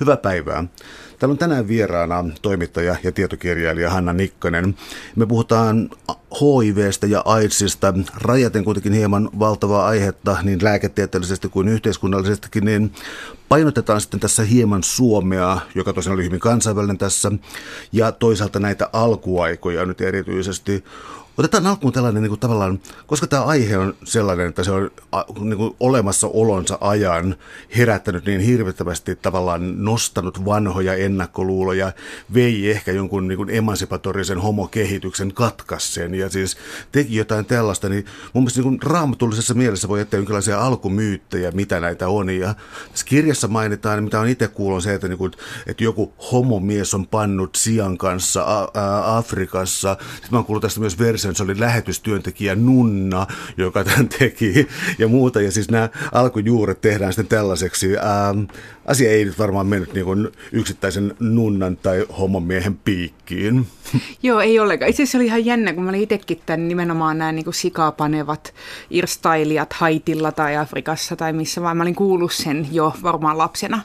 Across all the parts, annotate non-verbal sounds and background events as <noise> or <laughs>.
Hyvää päivää. Täällä on tänään vieraana toimittaja ja tietokirjailija Hanna Nikkanen. Me puhutaan HIVstä ja AIDSista, rajaten kuitenkin hieman valtavaa aihetta niin lääketieteellisesti kuin yhteiskunnallisestikin, niin painotetaan sitten tässä hieman Suomea, joka tosiaan oli hyvin kansainvälinen tässä, ja toisaalta näitä alkuaikoja nyt erityisesti. Otetaan alkuun tällainen niin kuin tavallaan, koska tämä aihe on sellainen, että se on niin kuin olemassa olonsa ajan herättänyt niin hirvittävästi tavallaan nostanut vanhoja ennakkoluuloja, vei ehkä jonkun niin kuin emansipatorisen homokehityksen katkassen ja siis teki jotain tällaista, niin mun mielestä niin kuin raamatullisessa mielessä voi jättää jonkinlaisia alkumyyttejä, mitä näitä on. Ja tässä kirjassa mainitaan, mitä on itse kuullut, se, että, niin kuin, että joku homomies on pannut sian kanssa Afrikassa. Sitten mä oon kuullut tästä myös versio se oli lähetystyöntekijä Nunna, joka tämän teki ja muuta. Ja siis nämä alkujuuret tehdään sitten tällaiseksi. Ää, asia ei nyt varmaan mennyt niin kuin yksittäisen nunnan tai homomiehen piikkiin. Joo, ei ollenkaan. Itse asiassa oli ihan jännä, kun mä olin itsekin tämän nimenomaan nämä niin sikapanevat irstailijat Haitilla tai Afrikassa tai missä vaan. Mä olin kuullut sen jo varmaan lapsena,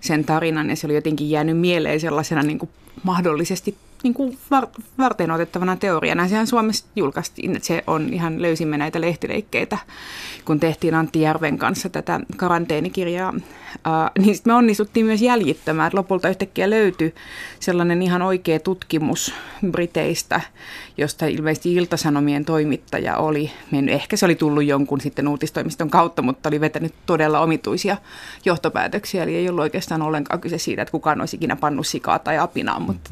sen tarinan, ja se oli jotenkin jäänyt mieleen sellaisena niin kuin mahdollisesti niin kuin var, varten otettavana teoriana. Sehän Suomessa julkaistiin, että se on ihan löysimme näitä lehtileikkeitä, kun tehtiin Antti Järven kanssa tätä karanteenikirjaa. Uh, niin sitten me onnistuttiin myös jäljittämään, että lopulta yhtäkkiä löytyi sellainen ihan oikea tutkimus Briteistä, josta ilmeisesti Iltasanomien toimittaja oli mennyt. Ehkä se oli tullut jonkun sitten uutistoimiston kautta, mutta oli vetänyt todella omituisia johtopäätöksiä. Eli ei ollut oikeastaan ollenkaan kyse siitä, että kukaan olisi ikinä pannut sikaa tai apinaa, mutta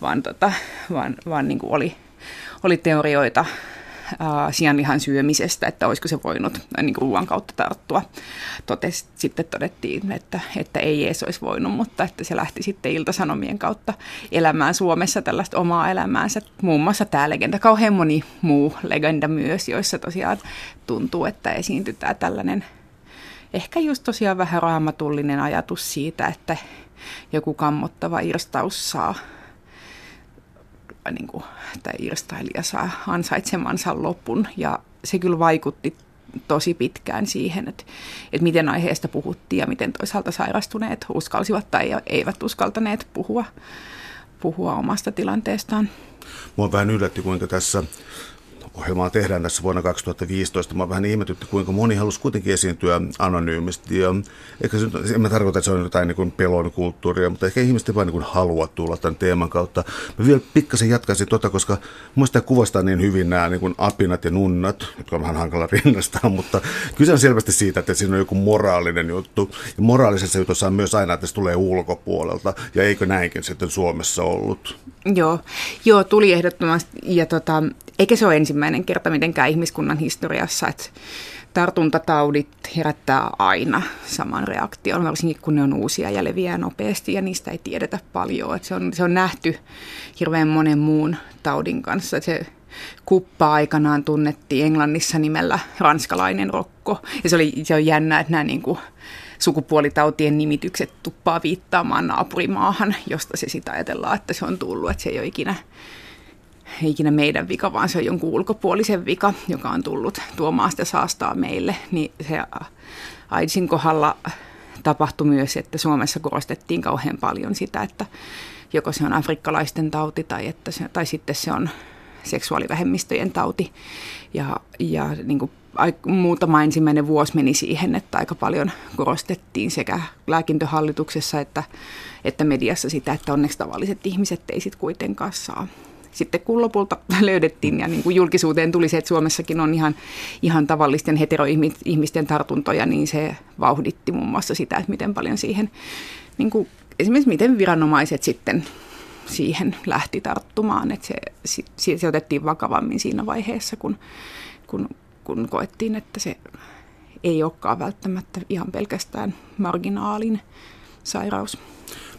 vaan, tota, vaan, vaan niin kuin oli, oli teorioita sianlihan syömisestä, että olisiko se voinut niin kuin ruoan kautta tarttua. Totes, sitten todettiin, että, että ei edes olisi voinut, mutta että se lähti sitten iltasanomien kautta elämään Suomessa tällaista omaa elämäänsä. Muun muassa tämä legenda, kauhean moni muu legenda myös, joissa tosiaan tuntuu, että esiintytään tällainen ehkä just tosiaan vähän raamatullinen ajatus siitä, että joku kammottava irstaus saa niin kuin, tämä irstailija saa ansaitsemansa lopun. Ja se kyllä vaikutti tosi pitkään siihen, että, että miten aiheesta puhuttiin ja miten toisaalta sairastuneet uskalsivat tai eivät uskaltaneet puhua, puhua omasta tilanteestaan. Mua vähän yllätti, kuinka tässä ohjelmaa tehdään tässä vuonna 2015. Mä vähän ihmetytti, kuinka moni halusi kuitenkin esiintyä anonyymisti. Ja ehkä se, en mä tarkoita, että se on jotain niin kuin pelon kulttuuria, mutta ehkä ihmiset vaan niin halua tulla tämän teeman kautta. Mä vielä pikkasen jatkaisin tota, koska muista kuvastaa niin hyvin nämä niin kuin apinat ja nunnat, jotka on vähän hankala <laughs> rinnastaa, mutta kyse on selvästi siitä, että siinä on joku moraalinen juttu. Ja moraalisessa jutussa on myös aina, että se tulee ulkopuolelta. Ja eikö näinkin sitten Suomessa ollut? Joo, Joo tuli ehdottomasti. Ja tota, eikä se ole ensimmäinen kerta mitenkään ihmiskunnan historiassa, että tartuntataudit herättää aina saman reaktion, varsinkin kun ne on uusia ja leviää nopeasti ja niistä ei tiedetä paljon. Että se, on, se on nähty hirveän monen muun taudin kanssa. Että se kuppa aikanaan tunnettiin Englannissa nimellä ranskalainen rokko. Ja se, oli, se on jännä, että nämä niin kuin, sukupuolitautien nimitykset tuppaa viittaamaan naapurimaahan, josta se sitä ajatellaan, että se on tullut, että se ei ole ikinä, ikinä meidän vika, vaan se on jonkun ulkopuolisen vika, joka on tullut tuomaan sitä saastaa meille. Niin se AIDSin kohdalla tapahtui myös, että Suomessa korostettiin kauhean paljon sitä, että joko se on afrikkalaisten tauti tai, että se, tai sitten se on seksuaalivähemmistöjen tauti. Ja, ja niin kuin muutama ensimmäinen vuosi meni siihen, että aika paljon korostettiin sekä lääkintöhallituksessa että, että mediassa sitä, että onneksi tavalliset ihmiset ei sitten kuitenkaan saa. Sitten kun lopulta <laughs> löydettiin ja niin kuin julkisuuteen tuli se, että Suomessakin on ihan, ihan tavallisten heteroihmisten tartuntoja, niin se vauhditti muun muassa sitä, että miten paljon siihen, niin kuin, esimerkiksi miten viranomaiset sitten siihen lähti tarttumaan, että se, se, se otettiin vakavammin siinä vaiheessa, kun, kun kun koettiin, että se ei olekaan välttämättä ihan pelkästään marginaalin sairaus.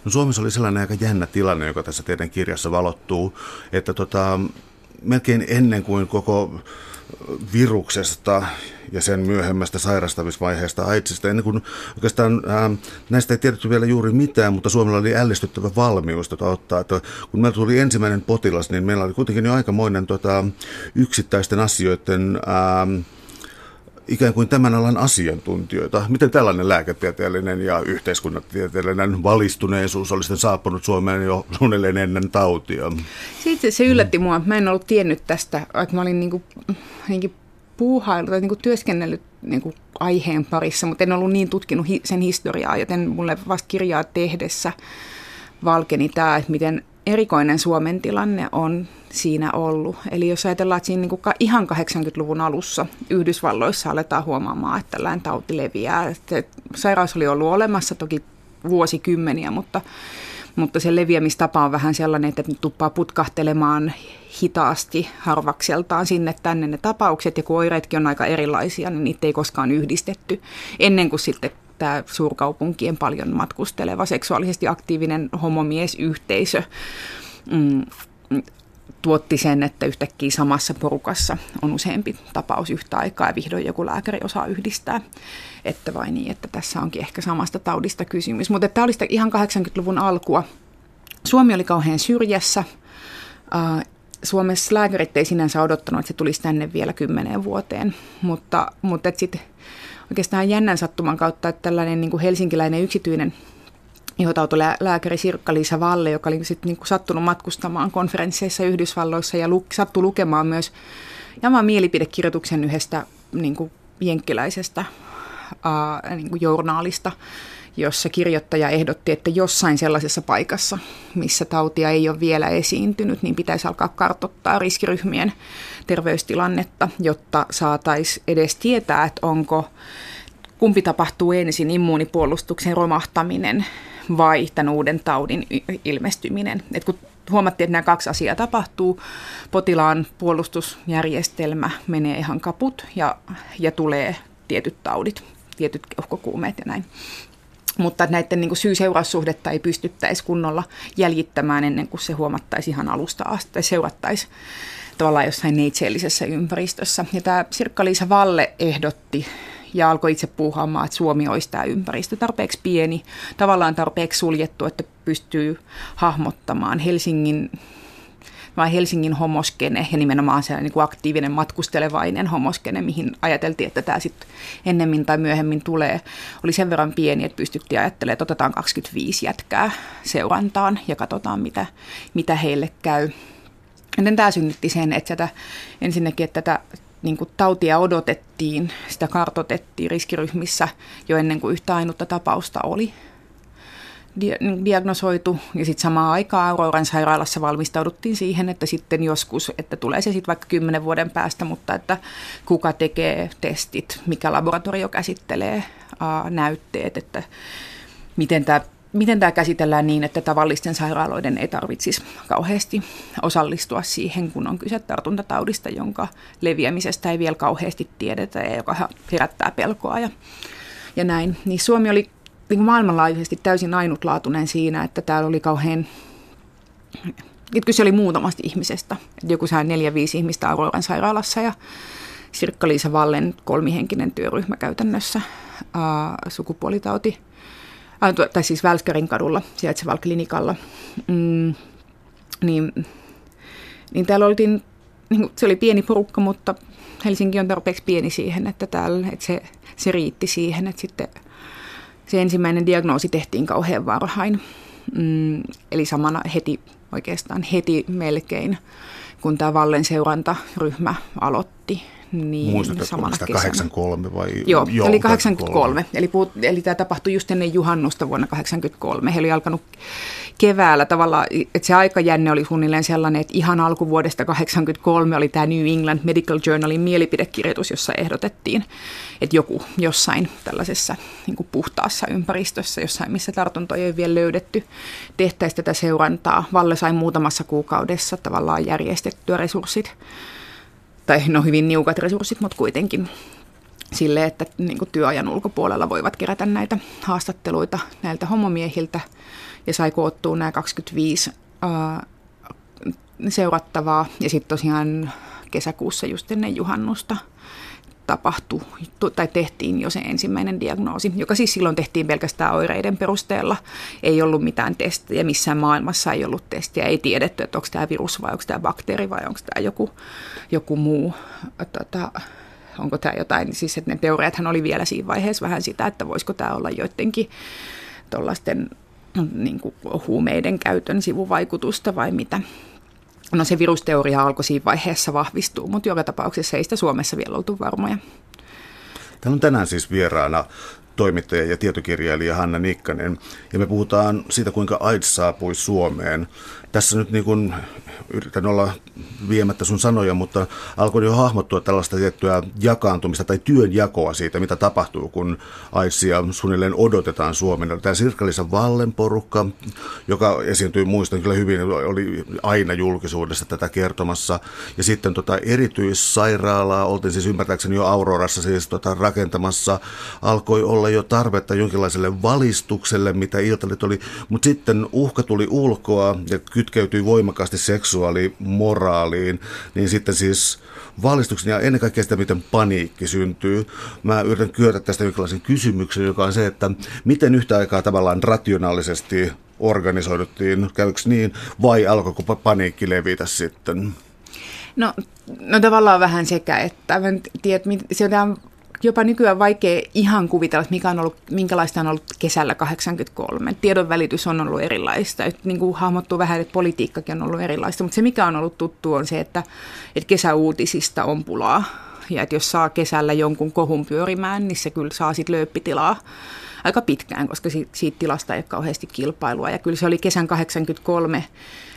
No Suomessa oli sellainen aika jännä tilanne, joka tässä teidän kirjassa valottuu, että tota, melkein ennen kuin koko viruksesta ja sen myöhemmästä sairastamisvaiheesta AIDSista. Ennen kuin oikeastaan ää, näistä ei tiedetty vielä juuri mitään, mutta Suomella oli ällistyttävä valmius tota ottaa. Että kun meillä tuli ensimmäinen potilas, niin meillä oli kuitenkin jo aikamoinen tota, yksittäisten asioiden... Ää, ikään kuin tämän alan asiantuntijoita. Miten tällainen lääketieteellinen ja yhteiskunnatieteellinen valistuneisuus olisi saapunut Suomeen jo suunnilleen ennen tautia? Siitä se yllätti mua. Mä en ollut tiennyt tästä, että mä olin niin kuin, niin kuin puuhailu tai niin kuin työskennellyt niin kuin aiheen parissa, mutta en ollut niin tutkinut sen historiaa, joten mulle vasta kirjaa tehdessä valkeni tämä, että miten erikoinen Suomen tilanne on siinä ollut. Eli jos ajatellaan, että siinä niin kuin ihan 80-luvun alussa Yhdysvalloissa aletaan huomaamaan, että tällainen tauti leviää. Että sairaus oli ollut olemassa toki vuosikymmeniä, mutta, mutta se leviämistapa on vähän sellainen, että tuppaa putkahtelemaan hitaasti harvakseltaan sinne tänne ne tapaukset, ja kun oireetkin on aika erilaisia, niin niitä ei koskaan yhdistetty ennen kuin sitten tämä suurkaupunkien paljon matkusteleva seksuaalisesti aktiivinen homomiesyhteisö mm, tuotti sen, että yhtäkkiä samassa porukassa on useampi tapaus yhtä aikaa ja vihdoin joku lääkäri osaa yhdistää, että vai niin, että tässä onkin ehkä samasta taudista kysymys. Mutta tämä oli sitä ihan 80-luvun alkua. Suomi oli kauhean syrjässä. Suomessa lääkärit ei sinänsä odottanut, että se tulisi tänne vielä kymmeneen vuoteen, mutta, mutta sitten oikeastaan jännän sattuman kautta, että tällainen niin kuin helsinkiläinen yksityinen ihotautolääkäri Sirkka-Liisa Valle, joka oli sitten niin kuin sattunut matkustamaan konferensseissa Yhdysvalloissa ja lu, sattui lukemaan myös jaman mielipidekirjoituksen yhdestä niin kuin jenkkiläisestä ää, niin kuin journaalista, jossa kirjoittaja ehdotti, että jossain sellaisessa paikassa, missä tautia ei ole vielä esiintynyt, niin pitäisi alkaa kartottaa riskiryhmien terveystilannetta, jotta saataisiin edes tietää, että onko kumpi tapahtuu ensin, immuunipuolustuksen romahtaminen vai tämän uuden taudin ilmestyminen. Et kun huomattiin, että nämä kaksi asiaa tapahtuu, potilaan puolustusjärjestelmä menee ihan kaput ja, ja tulee tietyt taudit, tietyt keuhkokuumeet ja näin mutta näiden niin syy-seuraussuhdetta ei pystyttäisi kunnolla jäljittämään ennen kuin se huomattaisi ihan alusta asti tai seurattaisi tavallaan jossain neitseellisessä ympäristössä. Ja tämä Sirkka-Liisa Valle ehdotti ja alkoi itse puuhaamaan, että Suomi olisi tämä ympäristö tarpeeksi pieni, tavallaan tarpeeksi suljettu, että pystyy hahmottamaan Helsingin vai Helsingin homoskene ja nimenomaan se niin aktiivinen matkustelevainen homoskene, mihin ajateltiin, että tämä sitten ennemmin tai myöhemmin tulee, oli sen verran pieni, että pystyttiin ajattelemaan, että otetaan 25 jätkää seurantaan ja katsotaan, mitä, mitä heille käy. Joten tämä synnytti sen, että tätä, ensinnäkin, että tätä niin kuin tautia odotettiin, sitä kartotettiin riskiryhmissä jo ennen kuin yhtä ainutta tapausta oli diagnosoitu ja sitten samaan aikaan Auroran sairaalassa valmistauduttiin siihen, että sitten joskus, että tulee se sitten vaikka kymmenen vuoden päästä, mutta että kuka tekee testit, mikä laboratorio käsittelee ää, näytteet, että miten tämä miten tämä käsitellään niin, että tavallisten sairaaloiden ei tarvitsisi kauheasti osallistua siihen, kun on kyse tartuntataudista, jonka leviämisestä ei vielä kauheasti tiedetä ja joka herättää pelkoa ja, ja näin. Niin Suomi oli niin maailmanlaajuisesti täysin ainutlaatuinen siinä, että täällä oli kauhean että kyse oli muutamasta ihmisestä. Että joku sai neljä, viisi ihmistä Auroran sairaalassa ja Sirkka-Liisa Vallen kolmihenkinen työryhmä käytännössä ää, sukupuolitauti äh, tai siis Välskärin kadulla sijaitsevalla klinikalla, mm, niin, niin täällä oltiin, niin se oli pieni porukka, mutta Helsinki on tarpeeksi pieni siihen, että, täällä, että se, se riitti siihen, että sitten se ensimmäinen diagnoosi tehtiin kauhean varhain. Mm, eli samana heti, oikeastaan heti melkein, kun tämä Vallen seurantaryhmä aloitti niin, Muistatko, sitä 83 vai? Joo, Joo eli 83. Eli, puhut, eli tämä tapahtui just ennen juhannusta vuonna 83. He oli alkanut keväällä tavallaan, että se aikajänne oli suunnilleen sellainen, että ihan alkuvuodesta 83 oli tämä New England Medical Journalin mielipidekirjoitus, jossa ehdotettiin, että joku jossain tällaisessa niin kuin puhtaassa ympäristössä, jossain missä tartuntoja ei vielä löydetty, tehtäisiin tätä seurantaa. Valle sai muutamassa kuukaudessa tavallaan järjestettyä resurssit tai no hyvin niukat resurssit, mutta kuitenkin sille, että niin kuin työajan ulkopuolella voivat kerätä näitä haastatteluita näiltä homomiehiltä. Ja sai koottua nämä 25 ää, seurattavaa. Ja sitten tosiaan kesäkuussa just ennen juhannusta tapahtui tai tehtiin jo se ensimmäinen diagnoosi, joka siis silloin tehtiin pelkästään oireiden perusteella. Ei ollut mitään testiä, missään maailmassa ei ollut testiä, ei tiedetty, että onko tämä virus vai onko tämä bakteeri vai onko tämä joku, joku muu tota, onko tämä jotain, siis että ne teoriathan oli vielä siinä vaiheessa vähän sitä, että voisiko tämä olla joidenkin tuollaisten niin kuin huumeiden käytön sivuvaikutusta vai mitä. No se virusteoria alkoi siinä vaiheessa vahvistua, mutta joka tapauksessa ei sitä Suomessa vielä oltu varmoja. Täällä on tänään siis vieraana toimittaja ja tietokirjailija Hanna Nikkanen. Ja me puhutaan siitä, kuinka AIDS saapui Suomeen. Tässä nyt niin kuin yritän olla viemättä sun sanoja, mutta alkoi jo hahmottua tällaista tiettyä jakaantumista tai työnjakoa siitä, mitä tapahtuu, kun AIDSia suunnilleen odotetaan Suomen. Tämä Sirkka-Liisa Vallen porukka, joka esiintyi, muistan kyllä hyvin, oli aina julkisuudessa tätä kertomassa. Ja sitten tota erityissairaalaa, oltiin siis ymmärtääkseni jo Aurorassa siis tota rakentamassa, alkoi olla jo tarvetta jonkinlaiselle valistukselle, mitä Iltalit oli, mutta sitten uhka tuli ulkoa ja kytkeytyi voimakkaasti seksuaalimoraaliin, niin sitten siis valistuksen ja ennen kaikkea sitä, miten paniikki syntyy. Mä yritän kyötä tästä jonkinlaisen kysymyksen, joka on se, että miten yhtä aikaa tavallaan rationaalisesti organisoiduttiin, käykö niin, vai alkoiko paniikki levitä sitten? No, no tavallaan vähän sekä, että mä tiedän, se on jopa nykyään vaikea ihan kuvitella, että mikä on ollut, minkälaista on ollut kesällä 83. Tiedon välitys on ollut erilaista. Että niin kuin hahmottuu vähän, että politiikkakin on ollut erilaista. Mutta se, mikä on ollut tuttu, on se, että, että kesäuutisista on pulaa. Ja että jos saa kesällä jonkun kohun pyörimään, niin se kyllä saa sitten lööppitilaa aika pitkään, koska siitä, siitä tilasta ei ole kauheasti kilpailua. Ja kyllä se oli kesän 83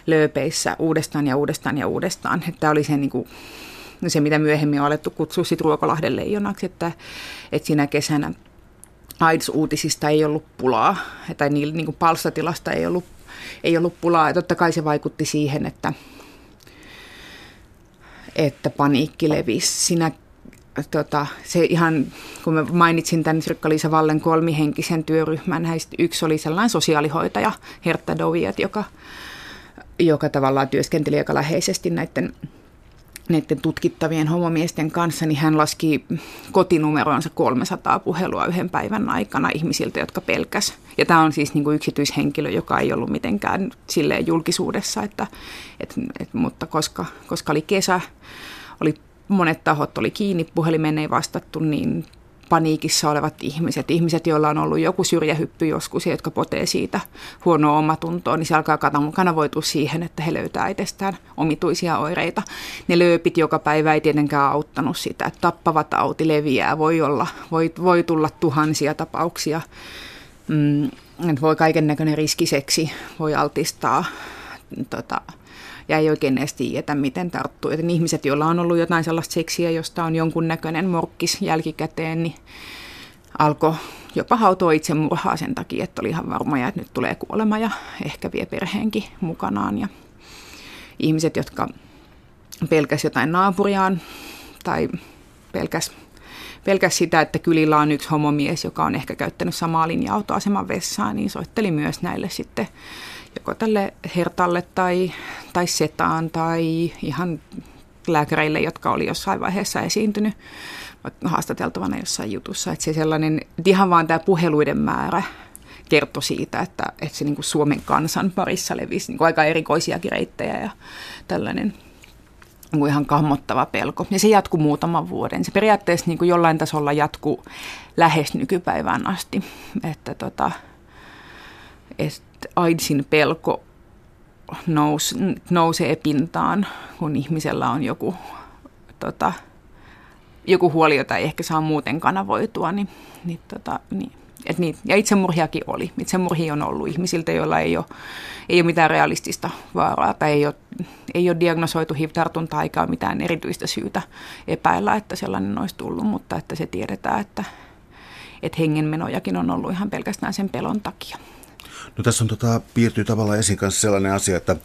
lööpeissä uudestaan ja uudestaan ja uudestaan. Että oli se niin kuin se, mitä myöhemmin on alettu kutsua sit Ruokolahden leijonaksi, että, että siinä kesänä AIDS-uutisista ei ollut pulaa, tai niin, niin kuin palstatilasta ei ollut, ei ollut pulaa. Ja totta kai se vaikutti siihen, että, että paniikki levisi. Siinä tota, se ihan, kun mä mainitsin tämän Sirkka-Liisa Vallen kolmihenkisen työryhmän, yksi oli sellainen sosiaalihoitaja, Hertta Doviat, joka, joka tavallaan työskenteli aika läheisesti näiden näiden tutkittavien homomiesten kanssa, niin hän laski kotinumeroonsa 300 puhelua yhden päivän aikana ihmisiltä, jotka pelkäs. Ja tämä on siis niin kuin yksityishenkilö, joka ei ollut mitenkään silleen julkisuudessa, että, et, et, mutta koska, koska oli kesä, oli monet tahot oli kiinni, puhelimeen ei vastattu, niin paniikissa olevat ihmiset, ihmiset, joilla on ollut joku syrjähyppy joskus jotka potee siitä huonoa omatuntoa, niin se alkaa kanavoitua siihen, että he löytää itsestään omituisia oireita. Ne lööpit joka päivä ei tietenkään auttanut sitä, että tappava tauti leviää, voi, olla, voi, voi tulla tuhansia tapauksia, mm, voi kaiken näköinen riskiseksi, voi altistaa tota, ja ei oikein edes tiedetä, miten tarttuu. Joten ihmiset, joilla on ollut jotain sellaista seksiä, josta on jonkunnäköinen morkkis jälkikäteen, niin alkoi jopa hautoa itsemurhaa sen takia, että oli ihan varmoja, että nyt tulee kuolema ja ehkä vie perheenkin mukanaan. Ja ihmiset, jotka pelkäs jotain naapuriaan tai pelkäs, pelkäs sitä, että kylillä on yksi homomies, joka on ehkä käyttänyt samaa linja-autoaseman vessaan, niin soitteli myös näille sitten joko tälle hertalle tai, tai setaan tai ihan lääkäreille, jotka oli jossain vaiheessa esiintynyt haastateltavana jossain jutussa. Että se sellainen, että ihan vaan tämä puheluiden määrä kertoi siitä, että, että se niin kuin Suomen kansan parissa levisi niin kuin aika erikoisiakin reittejä ja tällainen niin kuin ihan kammottava pelko. Ja se jatkuu muutaman vuoden. Se periaatteessa niin kuin jollain tasolla jatkuu lähes nykypäivään asti. Että tota, että AIDSin pelko nous, nousee pintaan, kun ihmisellä on joku, tota, joku huoli, jota ei ehkä saa muuten kanavoitua. Niin, niin, tota, niin. Et niin, ja itsemurhiakin oli. Itsemurhia on ollut ihmisiltä, joilla ei ole, ei ole mitään realistista vaaraa tai ei ole, ei ole diagnosoitu HIV-tartuntaa eikä ole mitään erityistä syytä epäillä, että sellainen olisi tullut, mutta että se tiedetään, että, että hengenmenojakin on ollut ihan pelkästään sen pelon takia. No tässä on tota, piirtyy tavallaan esiin kanssa sellainen asia, että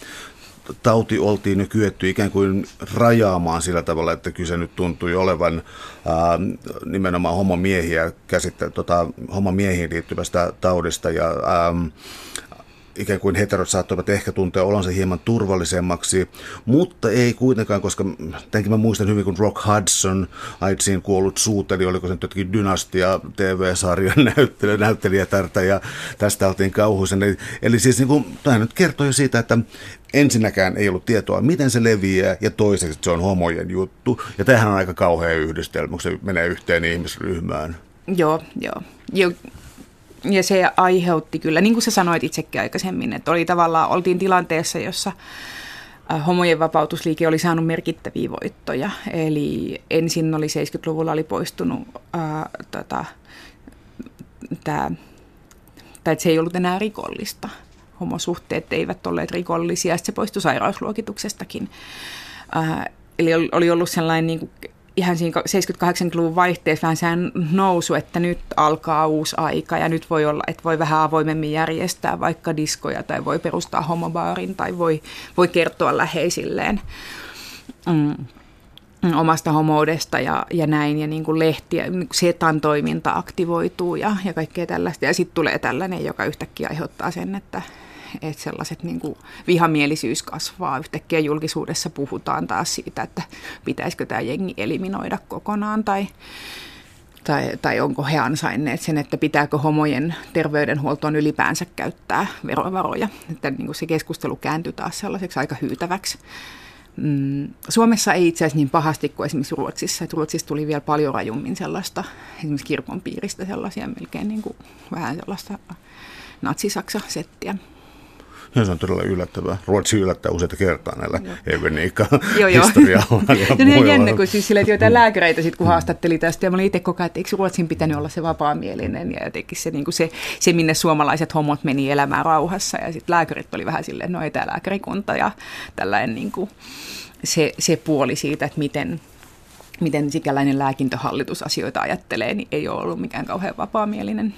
tauti oltiin jo kyetty ikään kuin rajaamaan sillä tavalla, että kyse nyt tuntui olevan ää, nimenomaan homomiehiä käsittä, tota, homomiehiin liittyvästä taudista ja ää, ikään kuin heterot saattoivat ehkä tuntea olonsa hieman turvallisemmaksi, mutta ei kuitenkaan, koska tämänkin mä muistan hyvin, kun Rock Hudson, AIDSiin kuollut suuteli, oliko se nyt jotenkin Dynastia TV-sarjan <laughs> näyttelijä, näyttelijätärtä, ja tästä oltiin kauhuisen. Eli, eli siis niin kuin, tämä nyt kertoo jo siitä, että ensinnäkään ei ollut tietoa, miten se leviää, ja toiseksi, se on homojen juttu. Ja tämähän on aika kauhea yhdistelmä, kun se menee yhteen ihmisryhmään. Joo, joo. Jo, ja se aiheutti kyllä, niin kuin sä sanoit itsekin aikaisemmin, että oli tavallaan, oltiin tilanteessa, jossa homojen vapautusliike oli saanut merkittäviä voittoja. Eli ensin oli 70-luvulla oli poistunut ää, äh, tota, tää, tai että se ei ollut enää rikollista. Homosuhteet eivät olleet rikollisia, sitten se poistui sairausluokituksestakin. Ää, äh, eli oli ollut sellainen niin kuin ihan siinä 70-80-luvun vaihteessa vähän sehän nousu, että nyt alkaa uusi aika ja nyt voi olla, että voi vähän avoimemmin järjestää vaikka diskoja tai voi perustaa homobaarin tai voi, voi kertoa läheisilleen mm, omasta homoudesta ja, ja näin. Ja niin kuin lehtiä, niin setan toiminta aktivoituu ja, ja kaikkea tällaista. Ja sitten tulee tällainen, joka yhtäkkiä aiheuttaa sen, että että sellaiset niin kuin vihamielisyys kasvaa. Yhtäkkiä julkisuudessa puhutaan taas siitä, että pitäisikö tämä jengi eliminoida kokonaan tai, tai, tai onko he ansainneet sen, että pitääkö homojen terveydenhuoltoon ylipäänsä käyttää verovaroja. Että niin kuin se keskustelu kääntyy taas sellaiseksi aika hyytäväksi. Mm, Suomessa ei itse asiassa niin pahasti kuin esimerkiksi Ruotsissa. Että Ruotsissa tuli vielä paljon rajummin sellaista, esimerkiksi kirkon piiristä sellaisia melkein niin kuin, vähän sellaista natsisaksa-settiä. Ja se on todella yllättävää. Ruotsi yllättää useita kertaa näillä eveniikka-historialla. <laughs> <laughs> ja, ja niin jännä, kun siis että joitain lääkäreitä sit, kun haastatteli tästä, ja mä olin itse koko ajan, että eikö Ruotsin pitänyt olla se vapaamielinen, ja jotenkin se, niin kuin se, se, minne suomalaiset homot meni elämään rauhassa, ja sitten lääkärit oli vähän silleen, no ei tämä lääkärikunta, ja tällainen niin kuin, se, se puoli siitä, että miten, miten sikäläinen lääkintöhallitus asioita ajattelee, niin ei ole ollut mikään kauhean vapaamielinen.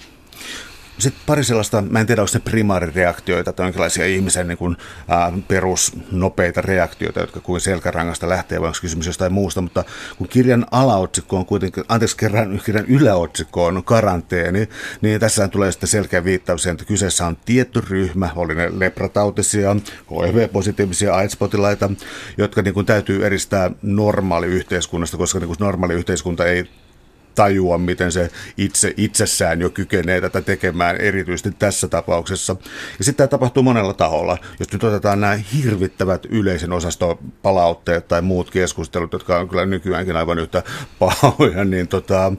Sitten pari sellaista, mä en tiedä, onko ne primaarireaktioita tai jonkinlaisia ihmisen niin kuin, ää, perusnopeita reaktioita, jotka kuin selkärangasta lähtee, vai onko kysymys jostain muusta, mutta kun kirjan alaotsikko on kuitenkin, anteeksi, kirjan, kirjan yläotsikko on karanteeni, niin tässä tulee sitten selkeä viittaus siihen, että kyseessä on tietty ryhmä, oli ne lepratautisia, HIV-positiivisia AIDS-potilaita, jotka niin kuin, täytyy eristää normaali yhteiskunnasta, koska niin kuin, normaali yhteiskunta ei tajua, miten se itse itsessään jo kykenee tätä tekemään, erityisesti tässä tapauksessa. Ja sitten tämä tapahtuu monella taholla. Jos nyt otetaan nämä hirvittävät yleisen osaston palautteet tai muut keskustelut, jotka on kyllä nykyäänkin aivan yhtä pahoja, niin tota,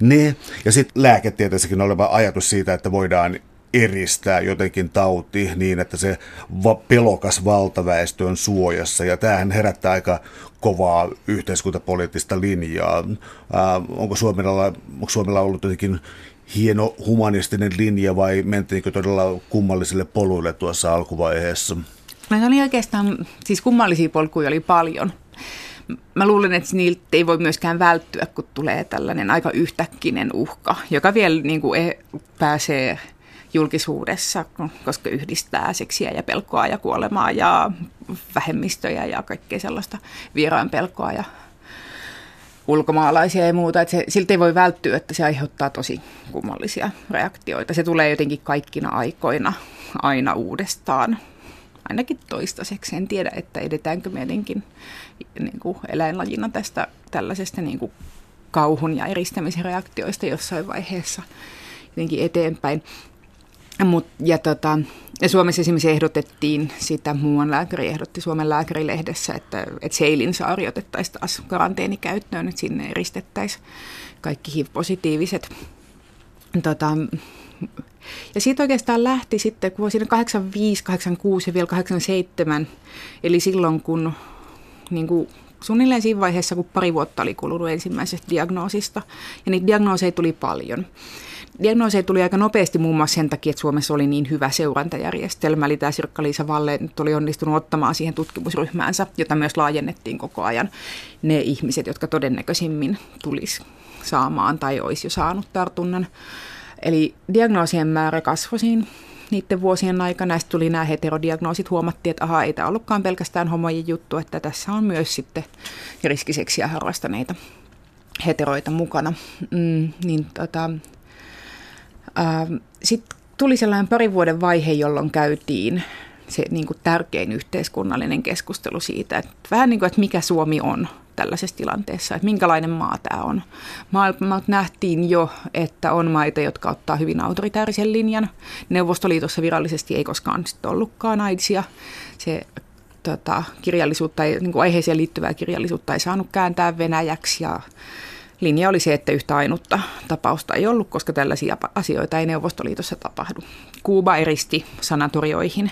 ne, ja sitten lääketieteessäkin oleva ajatus siitä, että voidaan eristää jotenkin tauti niin, että se va- pelokas valtaväestö on suojassa. Ja tämähän herättää aika kovaa yhteiskuntapoliittista linjaa. Ää, onko, Suomella, onko Suomella ollut jotenkin hieno humanistinen linja vai mentiinkö todella kummallisille poluille tuossa alkuvaiheessa? No oli oikeastaan, siis kummallisia polkuja oli paljon. Mä luulen, että niiltä ei voi myöskään välttyä, kun tulee tällainen aika yhtäkkinen uhka, joka vielä niin kuin e- pääsee julkisuudessa, koska yhdistää seksiä ja pelkoa ja kuolemaa ja vähemmistöjä ja kaikkea sellaista vieraan pelkoa ja ulkomaalaisia ja muuta. Että se, siltä ei voi välttyä, että se aiheuttaa tosi kummallisia reaktioita. Se tulee jotenkin kaikkina aikoina aina uudestaan. Ainakin toistaiseksi. En tiedä, että edetäänkö meidänkin niin kuin eläinlajina tästä tällaisesta niin kuin kauhun ja eristämisen reaktioista jossain vaiheessa jotenkin eteenpäin. Mut, ja, tota, Suomessa esimerkiksi ehdotettiin sitä, muuan lääkäri ehdotti Suomen lääkärilehdessä, että, että Seilinsaari otettaisiin taas karanteenikäyttöön, että sinne eristettäisiin kaikki HIV-positiiviset. Tota, ja siitä oikeastaan lähti sitten vuosina 85, 86 ja vielä 87, eli silloin kun niin kuin suunnilleen siinä vaiheessa, kun pari vuotta oli kulunut ensimmäisestä diagnoosista, ja niitä diagnooseja tuli paljon. Diagnooseja tuli aika nopeasti muun muassa sen takia, että Suomessa oli niin hyvä seurantajärjestelmä. Eli tämä Sirkka-Liisa Valle nyt oli onnistunut ottamaan siihen tutkimusryhmäänsä, jota myös laajennettiin koko ajan. Ne ihmiset, jotka todennäköisimmin tulisi saamaan tai olisi jo saanut tartunnan. Eli diagnoosien määrä kasvoi siinä niiden vuosien aikana. Näistä tuli nämä heterodiagnoosit. Huomattiin, että aha, ei tämä ollutkaan pelkästään homojen juttu, että tässä on myös sitten riskiseksiä harrastaneita heteroita mukana. Mm, niin tota, Sitten tuli sellainen parin vuoden vaihe, jolloin käytiin se niin kuin tärkein yhteiskunnallinen keskustelu siitä, että vähän niin kuin, että mikä Suomi on tällaisessa tilanteessa, että minkälainen maa tämä on. Maailmalta nähtiin jo, että on maita, jotka ottaa hyvin autoritäärisen linjan. Neuvostoliitossa virallisesti ei koskaan ollutkaan aidsia. Se tota, kirjallisuutta, niin kuin aiheeseen liittyvää kirjallisuutta ei saanut kääntää venäjäksi ja linja oli se, että yhtä ainutta tapausta ei ollut, koska tällaisia asioita ei Neuvostoliitossa tapahdu. Kuuba eristi sanatorioihin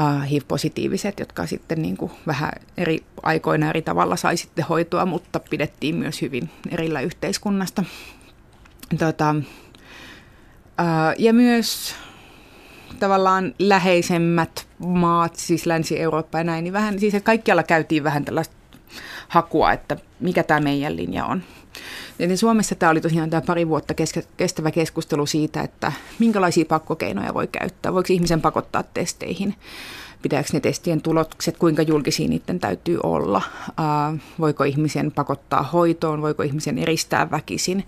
uh, HIV-positiiviset, jotka sitten niin kuin vähän eri aikoina eri tavalla sai sitten hoitoa, mutta pidettiin myös hyvin erillä yhteiskunnasta. Tota, uh, ja myös tavallaan läheisemmät maat, siis Länsi-Eurooppa ja näin, niin vähän, siis kaikkialla käytiin vähän tällaista hakua, että mikä tämä meidän linja on. Ja Suomessa tämä oli tosiaan tämä pari vuotta kestävä keskustelu siitä, että minkälaisia pakkokeinoja voi käyttää. Voiko ihmisen pakottaa testeihin? Pitääkö ne testien tulokset, kuinka julkisia niiden täytyy olla? voiko ihmisen pakottaa hoitoon? Voiko ihmisen eristää väkisin?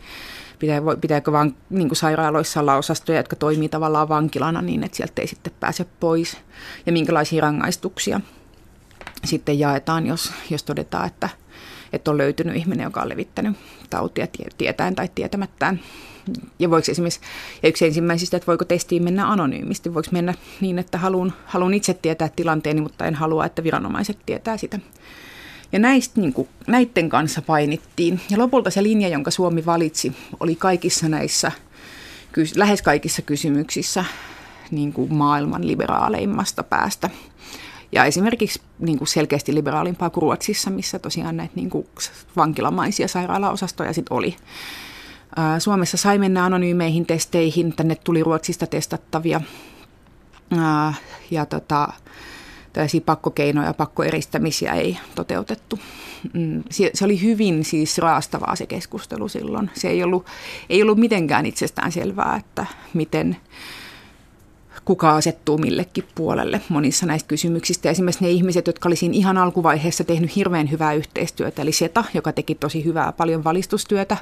pitääkö vaan niin kuin sairaaloissa olla osastoja, jotka toimii tavallaan vankilana niin, että sieltä ei sitten pääse pois? Ja minkälaisia rangaistuksia sitten jaetaan, jos, jos todetaan, että, että on löytynyt ihminen, joka on levittänyt tautia tietäen tai tietämättään. Ja voiko esimerkiksi, ja yksi ensimmäisistä, että voiko testiin mennä anonyymisti, voiko mennä niin, että haluan, haluan itse tietää tilanteeni, mutta en halua, että viranomaiset tietää sitä. Ja näistä, niin kuin, näiden kanssa painittiin. Ja lopulta se linja, jonka Suomi valitsi, oli kaikissa näissä, lähes kaikissa kysymyksissä niin kuin maailman liberaaleimmasta päästä. Ja esimerkiksi niin kuin selkeästi liberaalimpaa kuin Ruotsissa, missä tosiaan näitä niin kuin vankilamaisia sairaalaosastoja sitten oli. Suomessa sai mennä anonyymeihin testeihin, tänne tuli Ruotsista testattavia. Ja tota, tällaisia pakkokeinoja, pakkoeristämisiä ei toteutettu. Mm, se oli hyvin siis raastavaa se keskustelu silloin. Se ei ollut, ei ollut mitenkään itsestään selvää, että miten kuka asettuu millekin puolelle monissa näistä kysymyksistä. Esimerkiksi ne ihmiset, jotka olisivat ihan alkuvaiheessa tehnyt hirveän hyvää yhteistyötä, eli SETA, joka teki tosi hyvää paljon valistustyötä.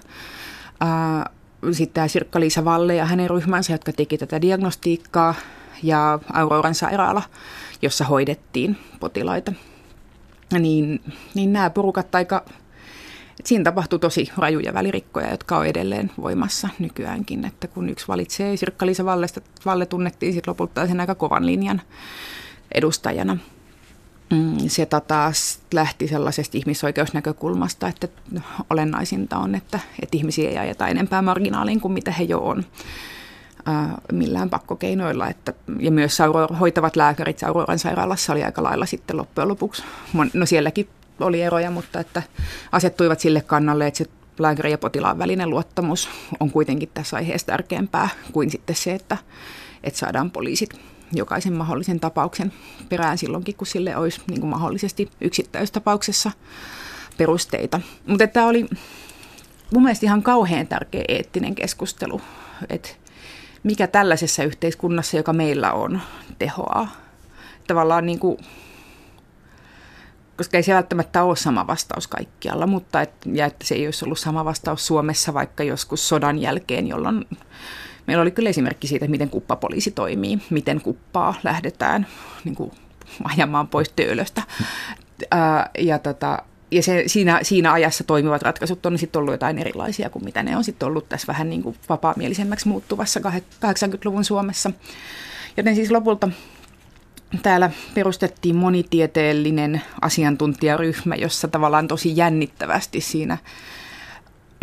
Sitten tämä Sirkka-Liisa Valle ja hänen ryhmänsä, jotka teki tätä diagnostiikkaa, ja Auroran sairaala, jossa hoidettiin potilaita. Niin, niin nämä porukat aika siinä tapahtui tosi rajuja välirikkoja, jotka on edelleen voimassa nykyäänkin. Että kun yksi valitsee Sirkka-Liisa Vallesta, Valle tunnettiin sitten lopulta sen aika kovan linjan edustajana. Mm, se taas lähti sellaisesta ihmisoikeusnäkökulmasta, että olennaisinta on, että, että ihmisiä ei ajeta enempää marginaaliin kuin mitä he jo on millään pakkokeinoilla. Että, ja myös hoitavat lääkärit Sauroran sairaalassa oli aika lailla sitten loppujen lopuksi. No sielläkin oli eroja, mutta että asettuivat sille kannalle, että se lääkärin ja potilaan välinen luottamus on kuitenkin tässä aiheessa tärkeämpää kuin sitten se, että, että saadaan poliisit jokaisen mahdollisen tapauksen perään silloinkin, kun sille olisi niin kuin mahdollisesti yksittäistapauksessa perusteita. Mutta tämä oli mun mielestä ihan kauhean tärkeä eettinen keskustelu, että mikä tällaisessa yhteiskunnassa, joka meillä on, tehoaa. Tavallaan niin kuin koska ei se välttämättä ole sama vastaus kaikkialla, mutta et, ja että se ei olisi ollut sama vastaus Suomessa vaikka joskus sodan jälkeen, jolloin meillä oli kyllä esimerkki siitä, miten kuppapoliisi toimii, miten kuppaa lähdetään niin kuin, ajamaan pois töölöstä. Ää, ja tota, ja se, siinä, siinä ajassa toimivat ratkaisut on sitten ollut jotain erilaisia kuin mitä ne on sitten ollut tässä vähän niin kuin vapaamielisemmäksi muuttuvassa 80-luvun Suomessa. Joten siis lopulta Täällä perustettiin monitieteellinen asiantuntijaryhmä, jossa tavallaan tosi jännittävästi siinä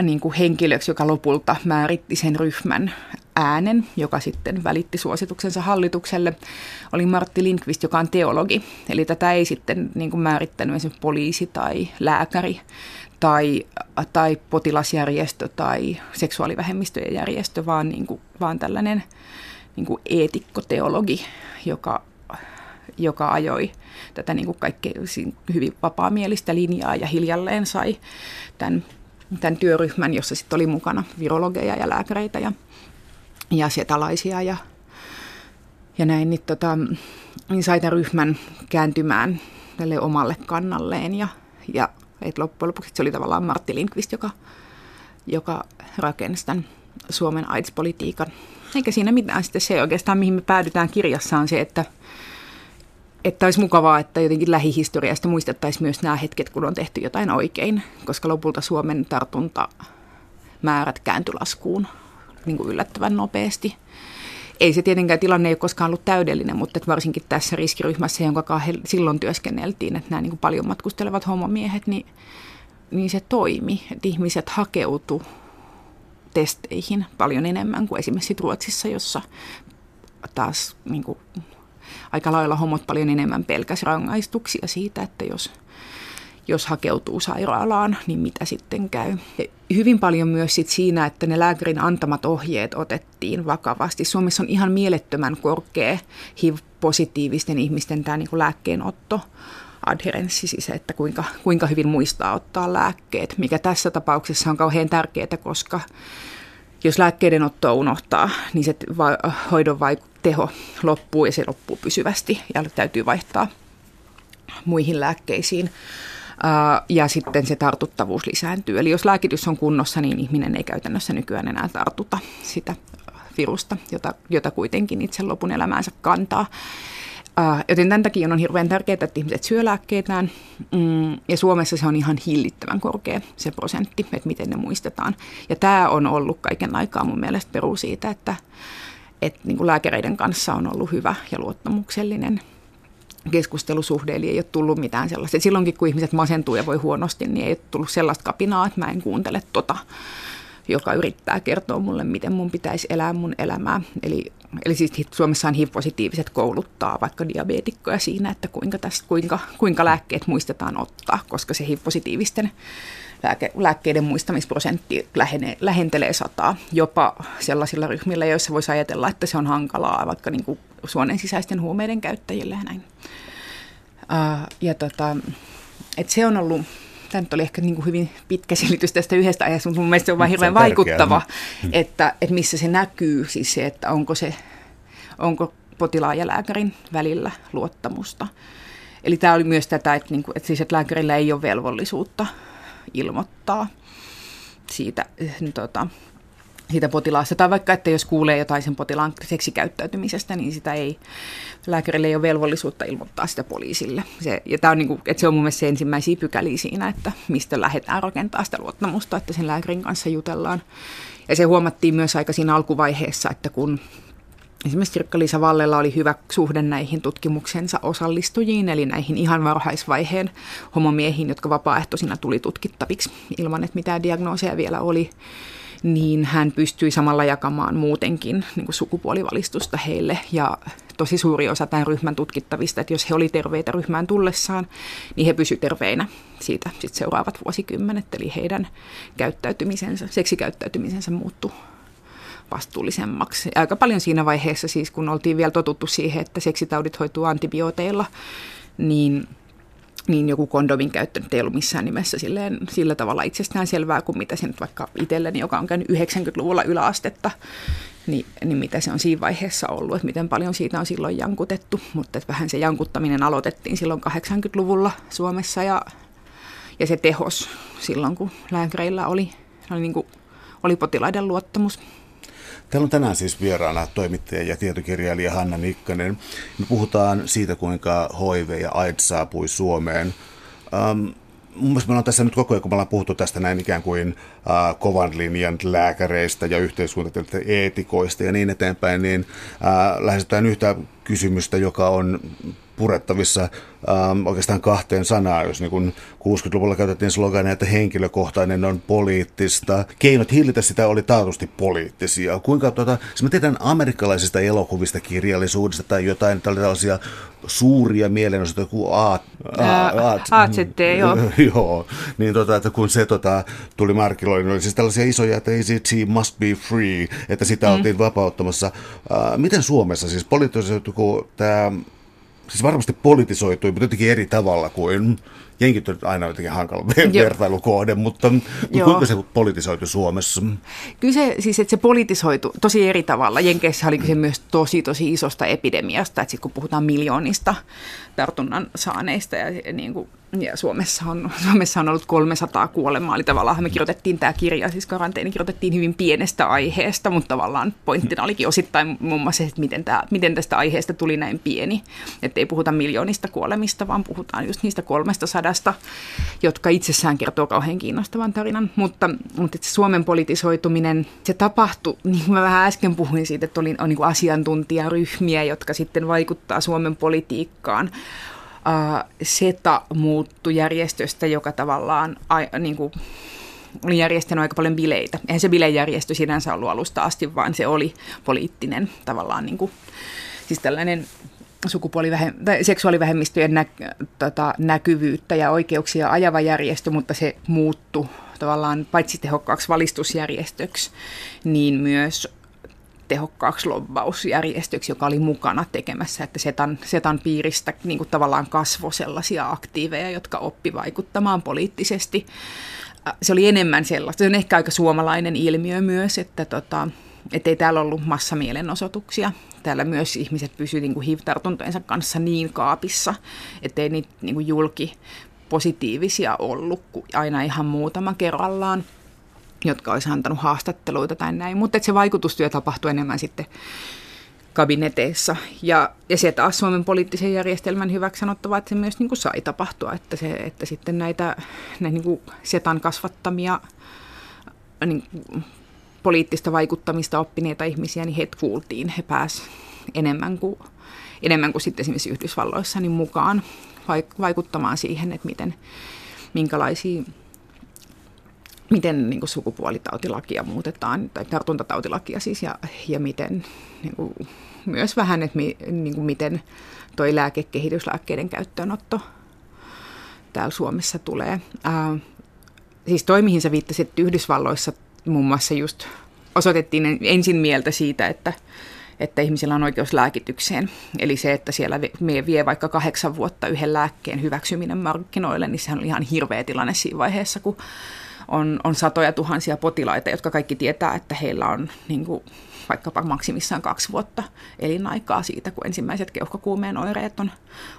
niin kuin henkilöksi, joka lopulta määritti sen ryhmän äänen, joka sitten välitti suosituksensa hallitukselle, oli Martti Linkvist, joka on teologi. Eli tätä ei sitten niin kuin määrittänyt esimerkiksi poliisi tai lääkäri tai, tai potilasjärjestö tai seksuaalivähemmistöjen järjestö, vaan, niin kuin, vaan tällainen niin kuin eetikkoteologi, joka joka ajoi tätä niin kuin kaikkein hyvin vapaamielistä linjaa ja hiljalleen sai tämän, tämän työryhmän, jossa sitten oli mukana virologeja ja lääkäreitä ja, ja setalaisia ja, ja näin, niin, tota, niin sai tämän ryhmän kääntymään tälle omalle kannalleen ja, ja et loppujen lopuksi se oli tavallaan Martti Linkvist, joka, joka rakensi tämän Suomen AIDS-politiikan. Eikä siinä mitään. Sitten se oikeastaan, mihin me päädytään kirjassa, on se, että, että olisi mukavaa, että jotenkin lähihistoriasta muistettaisiin myös nämä hetket, kun on tehty jotain oikein, koska lopulta Suomen tartuntamäärät kääntyi laskuun niin kuin yllättävän nopeasti. Ei se tietenkään tilanne ei ole koskaan ollut täydellinen, mutta että varsinkin tässä riskiryhmässä, jonka silloin työskenneltiin, että nämä niin kuin paljon matkustelevat homomiehet, niin, niin se toimi. Että ihmiset hakeutu testeihin paljon enemmän kuin esimerkiksi Ruotsissa, jossa taas niin kuin, aika lailla homot paljon enemmän pelkäs rangaistuksia siitä, että jos, jos hakeutuu sairaalaan, niin mitä sitten käy. Hyvin paljon myös sit siinä, että ne lääkärin antamat ohjeet otettiin vakavasti. Suomessa on ihan mielettömän korkea HIV-positiivisten ihmisten tämä niin lääkkeenotto adherenssi, siis että kuinka, kuinka hyvin muistaa ottaa lääkkeet, mikä tässä tapauksessa on kauhean tärkeää, koska jos lääkkeiden ottoa unohtaa, niin se va- hoidon vaik- teho loppuu ja se loppuu pysyvästi ja täytyy vaihtaa muihin lääkkeisiin. Ja sitten se tartuttavuus lisääntyy. Eli jos lääkitys on kunnossa, niin ihminen ei käytännössä nykyään enää tartuta sitä virusta, jota, jota kuitenkin itse lopun elämäänsä kantaa. Uh, joten tämän takia on hirveän tärkeää, että ihmiset syö lääkkeitään. Mm, ja Suomessa se on ihan hillittävän korkea se prosentti, että miten ne muistetaan. Ja tämä on ollut kaiken aikaa mun mielestä peru siitä, että, että niin kuin lääkäreiden kanssa on ollut hyvä ja luottamuksellinen keskustelusuhde, eli ei ole tullut mitään sellaista. silloinkin, kun ihmiset masentuu ja voi huonosti, niin ei ole tullut sellaista kapinaa, että mä en kuuntele tota joka yrittää kertoa mulle, miten mun pitäisi elää mun elämää. Eli, eli siis Suomessa on HIV-positiiviset kouluttaa vaikka diabeetikkoja siinä, että kuinka, tästä, kuinka, kuinka lääkkeet muistetaan ottaa, koska se HIV-positiivisten lääke, lääkkeiden muistamisprosentti lähenee, lähentelee sataa, jopa sellaisilla ryhmillä, joissa voisi ajatella, että se on hankalaa vaikka niin kuin suonen sisäisten huumeiden käyttäjille ja näin. Uh, ja tota, et se on ollut tämä nyt oli ehkä niin kuin hyvin pitkä selitys tästä yhdestä ajasta, mutta mun mielestä se on vain hirveän vaikuttava, mm. että, että missä se näkyy, siis se, että onko, se, onko potilaan ja lääkärin välillä luottamusta. Eli tämä oli myös tätä, että, niin kuin, että, siis, että lääkärillä ei ole velvollisuutta ilmoittaa siitä, niin, tota, siitä potilaasta. Tai vaikka, että jos kuulee jotain sen potilaan seksikäyttäytymisestä, niin sitä ei, lääkärille ei ole velvollisuutta ilmoittaa sitä poliisille. Se, ja tämä on, niin kuin, että se on mun mielestä se ensimmäisiä pykäliä siinä, että mistä lähdetään rakentaa sitä luottamusta, että sen lääkärin kanssa jutellaan. Ja se huomattiin myös aika siinä alkuvaiheessa, että kun Esimerkiksi Sirkka-Liisa Vallella oli hyvä suhde näihin tutkimuksensa osallistujiin, eli näihin ihan varhaisvaiheen homomiehiin, jotka vapaaehtoisina tuli tutkittaviksi ilman, että mitään diagnooseja vielä oli niin hän pystyi samalla jakamaan muutenkin niin kuin sukupuolivalistusta heille. Ja tosi suuri osa tämän ryhmän tutkittavista, että jos he olivat terveitä ryhmään tullessaan, niin he pysyivät terveinä siitä sit seuraavat vuosikymmenet. Eli heidän käyttäytymisensä, seksikäyttäytymisensä muuttui vastuullisemmaksi. Aika paljon siinä vaiheessa siis, kun oltiin vielä totuttu siihen, että seksitaudit hoituu antibiooteilla, niin niin joku kondomin käyttö ei ollut missään nimessä silleen, sillä tavalla itsestään selvää kuin mitä se nyt vaikka itselleni, joka on käynyt 90-luvulla yläastetta, niin, niin mitä se on siinä vaiheessa ollut, että miten paljon siitä on silloin jankutettu, mutta että vähän se jankuttaminen aloitettiin silloin 80-luvulla Suomessa ja, ja se tehos silloin, kun lääkäreillä oli, oli, niin kuin, oli potilaiden luottamus. Täällä on tänään siis vieraana toimittaja ja tietokirjailija Hanna Nikkanen. Me puhutaan siitä, kuinka HIV ja AIDS saapui Suomeen. Um, mun mielestä me on tässä nyt koko ajan, kun me ollaan puhuttu tästä näin ikään kuin uh, kovan linjan lääkäreistä ja yhteiskuntatieteellisistä eetikoista ja niin eteenpäin, niin uh, lähestytään yhtä kysymystä, joka on purettavissa ähm, oikeastaan kahteen sanaan, jos niin kun 60-luvulla käytettiin slogania, että henkilökohtainen on poliittista. Keinot hillitä sitä oli taatusti poliittisia. Kuinka tuota, siis mä tiedän amerikkalaisista elokuvista, kirjallisuudesta tai jotain tällaisia suuria mielenosoituksia kuin A, AZT, joo. <laughs> joo, niin tota, että kun se tota, tuli markkinoille, niin oli siis tällaisia isoja, että AZT must be free, että sitä mm. oltiin vapauttamassa. Uh, miten Suomessa siis poliittisesti, kun tämä siis varmasti politisoitui, mutta jotenkin eri tavalla kuin jenkit on aina jotenkin hankala <laughs> vertailukohde, mutta, mutta kuinka se politisoitu Suomessa? Kyllä se, siis, että se politisoitu tosi eri tavalla. Jenkeissä oli kyse myös tosi, tosi isosta epidemiasta, että sit kun puhutaan miljoonista tartunnan saaneista ja, niin kuin, ja Suomessa, on, <laughs> Suomessa on ollut 300 kuolemaa, eli tavallaan me kirjoitettiin tämä kirja, siis karanteeni kirjoitettiin hyvin pienestä aiheesta, mutta tavallaan pointtina olikin osittain muun muassa se, että miten, tämä, miten tästä aiheesta tuli näin pieni, että ei puhuta miljoonista kuolemista, vaan puhutaan just niistä 300 sodasta, jotka itsessään kertoo kauhean kiinnostavan tarinan. Mutta, mutta se Suomen politisoituminen, se tapahtui, <laughs> niin kuin mä vähän äsken puhuin siitä, että oli, on niin kuin asiantuntijaryhmiä, jotka sitten vaikuttaa Suomen politiikkaan. Uh, SETA muuttui järjestöstä, joka tavallaan a, niin kuin, oli järjestänyt aika paljon bileitä. Eihän se bilejärjestö sinänsä ollut alusta asti, vaan se oli poliittinen tavallaan niin kuin, siis tällainen sukupuolivähem- tai seksuaalivähemmistöjen nä- tota, näkyvyyttä ja oikeuksia ajava järjestö, mutta se muuttui tavallaan paitsi tehokkaaksi valistusjärjestöksi, niin myös tehokkaaksi lobbausjärjestöksi, joka oli mukana tekemässä, että Setan, Setan piiristä niin kuin tavallaan kasvoi sellaisia aktiiveja, jotka oppi vaikuttamaan poliittisesti. Äh, se oli enemmän sellaista, se on ehkä aika suomalainen ilmiö myös, että tota, ei täällä ollut massamielenosoituksia. Täällä myös ihmiset pysyivät niin HIV-tartuntojensa kanssa niin kaapissa, ettei niitä niin kuin julki positiivisia ollut aina ihan muutama kerrallaan jotka olisi antanut haastatteluita tai näin, mutta se vaikutustyö tapahtui enemmän sitten kabineteissa. Ja, ja se taas Suomen poliittisen järjestelmän hyväksi sanottava, että se myös niin kuin sai tapahtua, että, se, että sitten näitä, näitä niin kuin setan kasvattamia niin, poliittista vaikuttamista oppineita ihmisiä, niin heitä kuultiin, he pääsivät enemmän kuin, enemmän kuin sitten esimerkiksi Yhdysvalloissa niin mukaan vaikuttamaan siihen, että miten, minkälaisia miten niin sukupuolitautilakia muutetaan, tai tartuntatautilakia siis, ja, ja miten niin kuin, myös vähän, että mi, niin kuin miten toi lääkekehityslääkkeiden käyttöönotto täällä Suomessa tulee. Ää, siis toi, mihin sä viittasit, että Yhdysvalloissa muun muassa just osoitettiin ensin mieltä siitä, että, että ihmisillä on oikeus lääkitykseen. Eli se, että siellä me vie vaikka kahdeksan vuotta yhden lääkkeen hyväksyminen markkinoille, niin sehän oli ihan hirveä tilanne siinä vaiheessa, kun on, on satoja tuhansia potilaita, jotka kaikki tietää, että heillä on niin kuin, vaikkapa maksimissaan kaksi vuotta elinaikaa siitä, kun ensimmäiset keuhkokuumeen oireet on,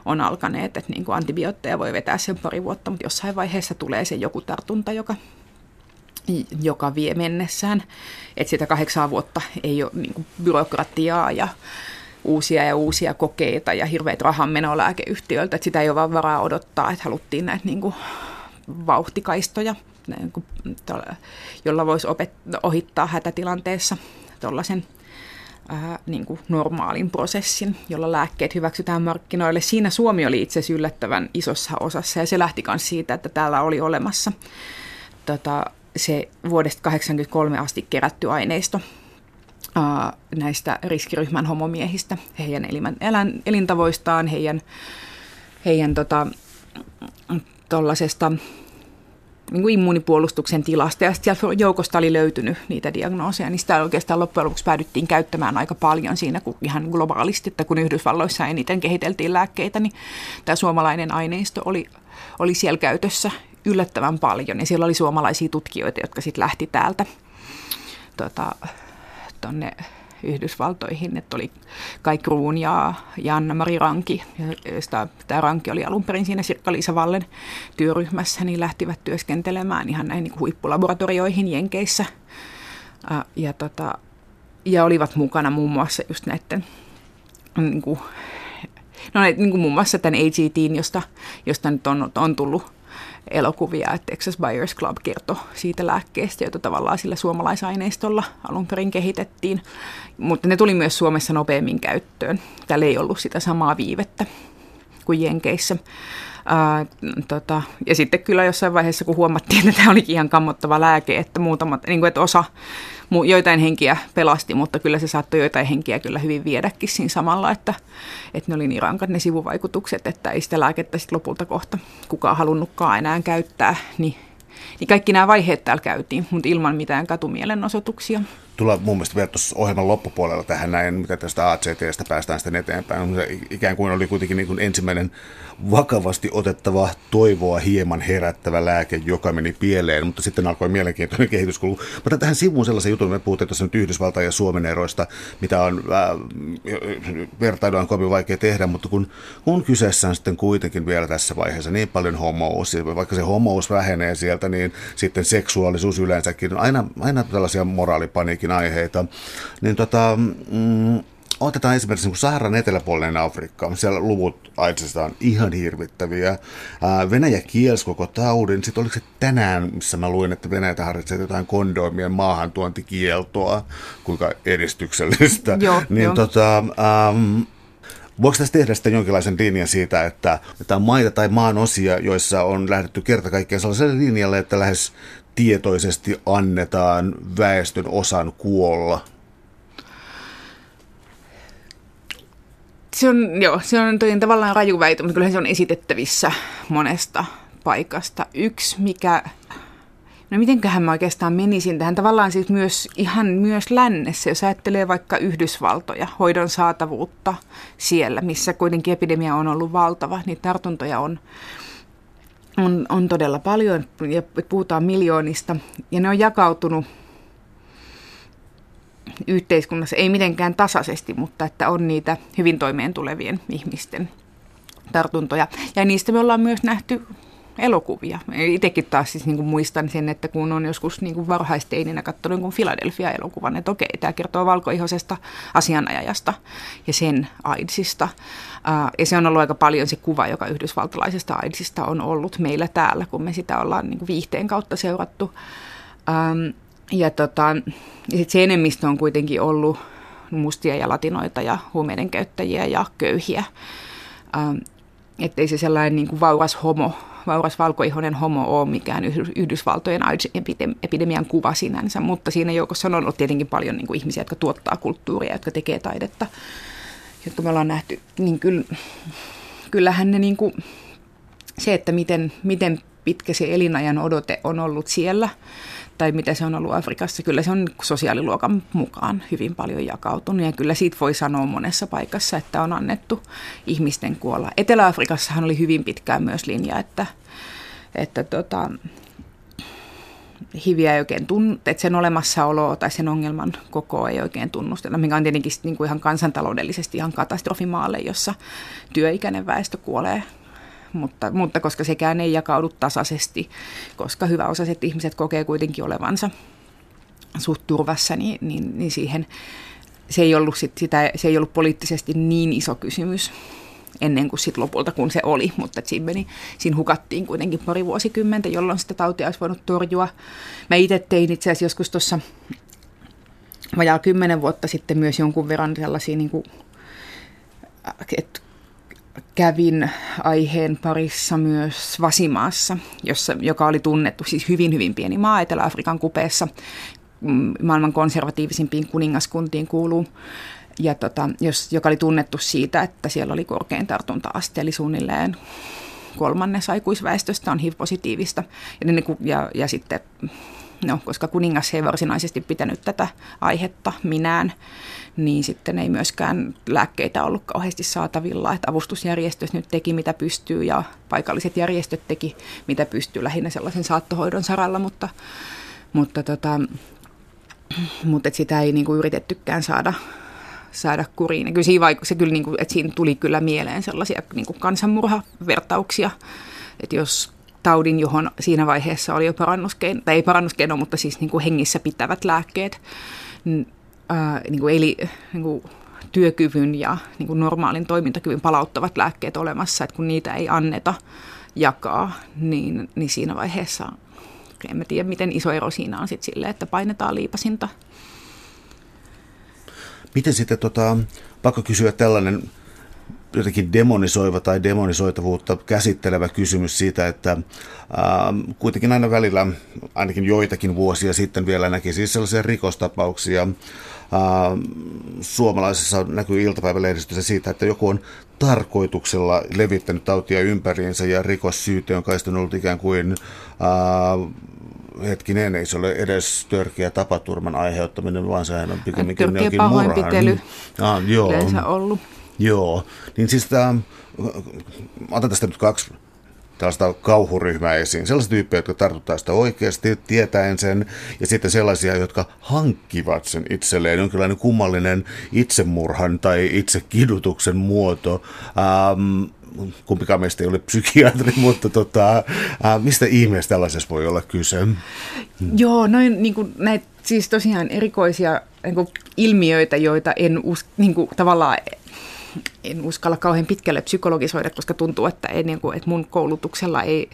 on alkaneet. Että niin kuin antibiootteja voi vetää sen pari vuotta, mutta jossain vaiheessa tulee se joku tartunta, joka, joka vie mennessään. Että sitä kahdeksaa vuotta ei ole niin kuin byrokratiaa ja uusia ja uusia kokeita ja hirveät rahanmenolääkeyhtiöiltä, että sitä ei ole vaan varaa odottaa, että haluttiin näitä niin kuin vauhtikaistoja jolla voisi opet- ohittaa hätätilanteessa tuollaisen niin kuin normaalin prosessin, jolla lääkkeet hyväksytään markkinoille. Siinä Suomi oli itse asiassa yllättävän isossa osassa ja se lähti myös siitä, että täällä oli olemassa tota, se vuodesta 1983 asti kerätty aineisto näistä riskiryhmän homomiehistä, heidän elimän, elän, elintavoistaan, heidän, heidän tota, niin kuin immuunipuolustuksen tilasta. Ja sitten joukosta oli löytynyt niitä diagnooseja, niin sitä oikeastaan loppujen lopuksi päädyttiin käyttämään aika paljon siinä kun ihan globaalisti, että kun Yhdysvalloissa eniten kehiteltiin lääkkeitä, niin tämä suomalainen aineisto oli, oli siellä käytössä yllättävän paljon. Ja siellä oli suomalaisia tutkijoita, jotka sitten lähti täältä tota, tonne Yhdysvaltoihin, että oli Kai Kruun ja Janna-Mari Ranki, josta tämä Ranki oli alun perin siinä Sirkka-Liisa Vallen työryhmässä, niin lähtivät työskentelemään ihan näin niin huippulaboratorioihin Jenkeissä. Ja, tota, ja olivat mukana muun muassa just näiden niin kuin, no, niin kuin muun muassa tämän AGTin, josta, josta nyt on, on tullut elokuvia, että Texas Buyers Club kertoi siitä lääkkeestä, jota tavallaan sillä suomalaisaineistolla alun perin kehitettiin. Mutta ne tuli myös Suomessa nopeammin käyttöön. Täällä ei ollut sitä samaa viivettä kuin Jenkeissä. Ää, tota, ja sitten kyllä jossain vaiheessa, kun huomattiin, että tämä olikin ihan kammottava lääke, että, muutamat, niin kuin, että osa, joitain henkiä pelasti, mutta kyllä se saattoi joitain henkiä kyllä hyvin viedäkin siinä samalla, että, että ne oli niin rankat ne sivuvaikutukset, että ei sitä lääkettä sitten lopulta kohta kukaan halunnutkaan enää käyttää, niin, niin kaikki nämä vaiheet täällä käytiin, mutta ilman mitään katumielenosoituksia. Tulla mun mielestä vielä tuossa ohjelman loppupuolella tähän näin, mitä tästä ACTstä päästään sitten eteenpäin. Se ikään kuin oli kuitenkin niin kuin ensimmäinen vakavasti otettava toivoa hieman herättävä lääke, joka meni pieleen, mutta sitten alkoi mielenkiintoinen kehityskulu. Mutta tähän sivuun sellaisen jutun, me puhutaan tuossa nyt Yhdysvaltain ja Suomen eroista, mitä on äh, vertailua on kovin vaikea tehdä, mutta kun, kun kyseessä on sitten kuitenkin vielä tässä vaiheessa niin paljon homous, vaikka se homous vähenee sieltä, niin sitten seksuaalisuus yleensäkin on aina, aina tällaisia moraalipaniikin aiheita, niin tota, mm, otetaan esimerkiksi niin Saharan eteläpuolinen Afrikka. Siellä luvut AIDSista on ihan hirvittäviä. Venäjä kielsi koko taudin. Sitten oliko se tänään, missä mä luin, että Venäjä harkitsee jotain kondoimien maahantuontikieltoa, kuinka edistyksellistä. Joo, <laughs> niin jo. tota, um, Voiko tässä tehdä sitten jonkinlaisen linjan siitä, että, että on maita tai maan osia, joissa on lähdetty kerta kaikkiaan sellaiselle linjalle, että lähes tietoisesti annetaan väestön osan kuolla Se on, joo, se on tavallaan raju väite, mutta kyllähän se on esitettävissä monesta paikasta. Yksi, mikä, no mitenköhän mä oikeastaan menisin tähän tavallaan siis myös ihan myös lännessä, jos ajattelee vaikka Yhdysvaltoja, hoidon saatavuutta siellä, missä kuitenkin epidemia on ollut valtava, niin tartuntoja on, on, on todella paljon ja puhutaan miljoonista ja ne on jakautunut yhteiskunnassa, ei mitenkään tasaisesti, mutta että on niitä hyvin toimeen tulevien ihmisten tartuntoja. Ja niistä me ollaan myös nähty elokuvia. Itsekin taas siis niin kuin muistan sen, että kun on joskus niin kuin varhaisteininä katsonut niin Philadelphia-elokuvan, että okei, tämä kertoo valkoihoisesta asianajajasta ja sen AIDSista. Ja se on ollut aika paljon se kuva, joka yhdysvaltalaisesta AIDSista on ollut meillä täällä, kun me sitä ollaan niin kuin viihteen kautta seurattu. Ja, tota, ja sit se enemmistö on kuitenkin ollut mustia ja latinoita ja huumeiden käyttäjiä ja köyhiä. Että ei se sellainen niin kuin vauras homo, vauras valkoihoinen homo ole mikään Yhdysvaltojen AIDS-epidemian kuva sinänsä, mutta siinä joukossa on ollut tietenkin paljon niin kuin ihmisiä, jotka tuottaa kulttuuria, jotka tekee taidetta, jotka me ollaan nähty, niin kyllä, kyllähän ne niin kuin, se, että miten, miten pitkä se elinajan odote on ollut siellä, tai mitä se on ollut Afrikassa, kyllä se on sosiaaliluokan mukaan hyvin paljon jakautunut ja kyllä siitä voi sanoa monessa paikassa, että on annettu ihmisten kuolla. Etelä-Afrikassahan oli hyvin pitkään myös linja, että, että tota, hiviä ei oikein tunnu, että sen olemassaolo tai sen ongelman koko ei oikein tunnusteta, mikä on tietenkin niin kuin ihan kansantaloudellisesti ihan katastrofimaalle, jossa työikäinen väestö kuolee mutta, mutta koska sekään ei jakaudu tasaisesti, koska hyväosaiset ihmiset kokee kuitenkin olevansa suht turvassa, niin, niin, niin siihen se ei, ollut sit sitä, se ei ollut poliittisesti niin iso kysymys ennen kuin sit lopulta, kun se oli, mutta siinä, meni, siinä hukattiin kuitenkin pari vuosikymmentä, jolloin sitä tautia olisi voinut torjua. Mä itse tein itse asiassa joskus tuossa vajaa kymmenen vuotta sitten myös jonkun verran sellaisia, niin kuin, että kävin aiheen parissa myös Vasimaassa, jossa, joka oli tunnettu, siis hyvin hyvin pieni maa Etelä-Afrikan kupeessa, mm, maailman konservatiivisimpiin kuningaskuntiin kuuluu, ja tota, jos, joka oli tunnettu siitä, että siellä oli korkein tartunta-aste, eli suunnilleen kolmannes aikuisväestöstä on HIV-positiivista. Ja, ja, ja, ja sitten no, koska kuningas ei varsinaisesti pitänyt tätä aihetta minään, niin sitten ei myöskään lääkkeitä ollut kauheasti saatavilla. Että avustusjärjestöt nyt teki mitä pystyy ja paikalliset järjestöt teki mitä pystyy lähinnä sellaisen saattohoidon saralla, mutta, mutta, tota, mutta sitä ei niinku yritettykään saada saada kuriin. Ja kyllä siinä, vaiku- se kyllä, niinku, että siinä tuli kyllä mieleen sellaisia niinku kansanmurhavertauksia, että jos taudin, johon siinä vaiheessa oli jo parannuskeino, tai ei parannuskeino, mutta siis niin kuin hengissä pitävät lääkkeet, ää, niin kuin eli niin kuin työkyvyn ja niin kuin normaalin toimintakyvyn palauttavat lääkkeet olemassa, että kun niitä ei anneta jakaa, niin, niin siinä vaiheessa en tiedä, miten iso ero siinä on sitten sille, että painetaan liipasinta. Miten sitten, tota, pakko kysyä tällainen jotenkin demonisoiva tai demonisoitavuutta käsittelevä kysymys siitä, että ää, kuitenkin aina välillä, ainakin joitakin vuosia sitten vielä näki siis sellaisia rikostapauksia, ää, suomalaisessa näkyy iltapäivälehdistössä siitä, että joku on tarkoituksella levittänyt tautia ympäriinsä ja rikossyyte on kai ollut ikään kuin ää, hetkinen, ei se ole edes törkeä tapaturman aiheuttaminen, vaan sehän on pikemminkin Törkeä pahoinpitely Ah, joo. yleensä ollut. Joo, niin siis tämä, otan tästä nyt kaksi tällaista kauhuryhmää esiin. Sellaisia tyyppejä, jotka tartuttaa sitä oikeasti tietäen sen, ja sitten sellaisia, jotka hankkivat sen itselleen. Jonkinlainen kummallinen itsemurhan tai itsekidutuksen muoto. Ähm, kumpikaan meistä ei ole psykiatri, <laughs> mutta tota, äh, mistä ihmeestä tällaisessa voi olla kyse? Joo, noin niin kuin näitä siis tosiaan erikoisia niin kuin ilmiöitä, joita en us, niin kuin, tavallaan en uskalla kauhean pitkälle psykologisoida, koska tuntuu, että, ei, niin kuin, että mun koulutuksella ei,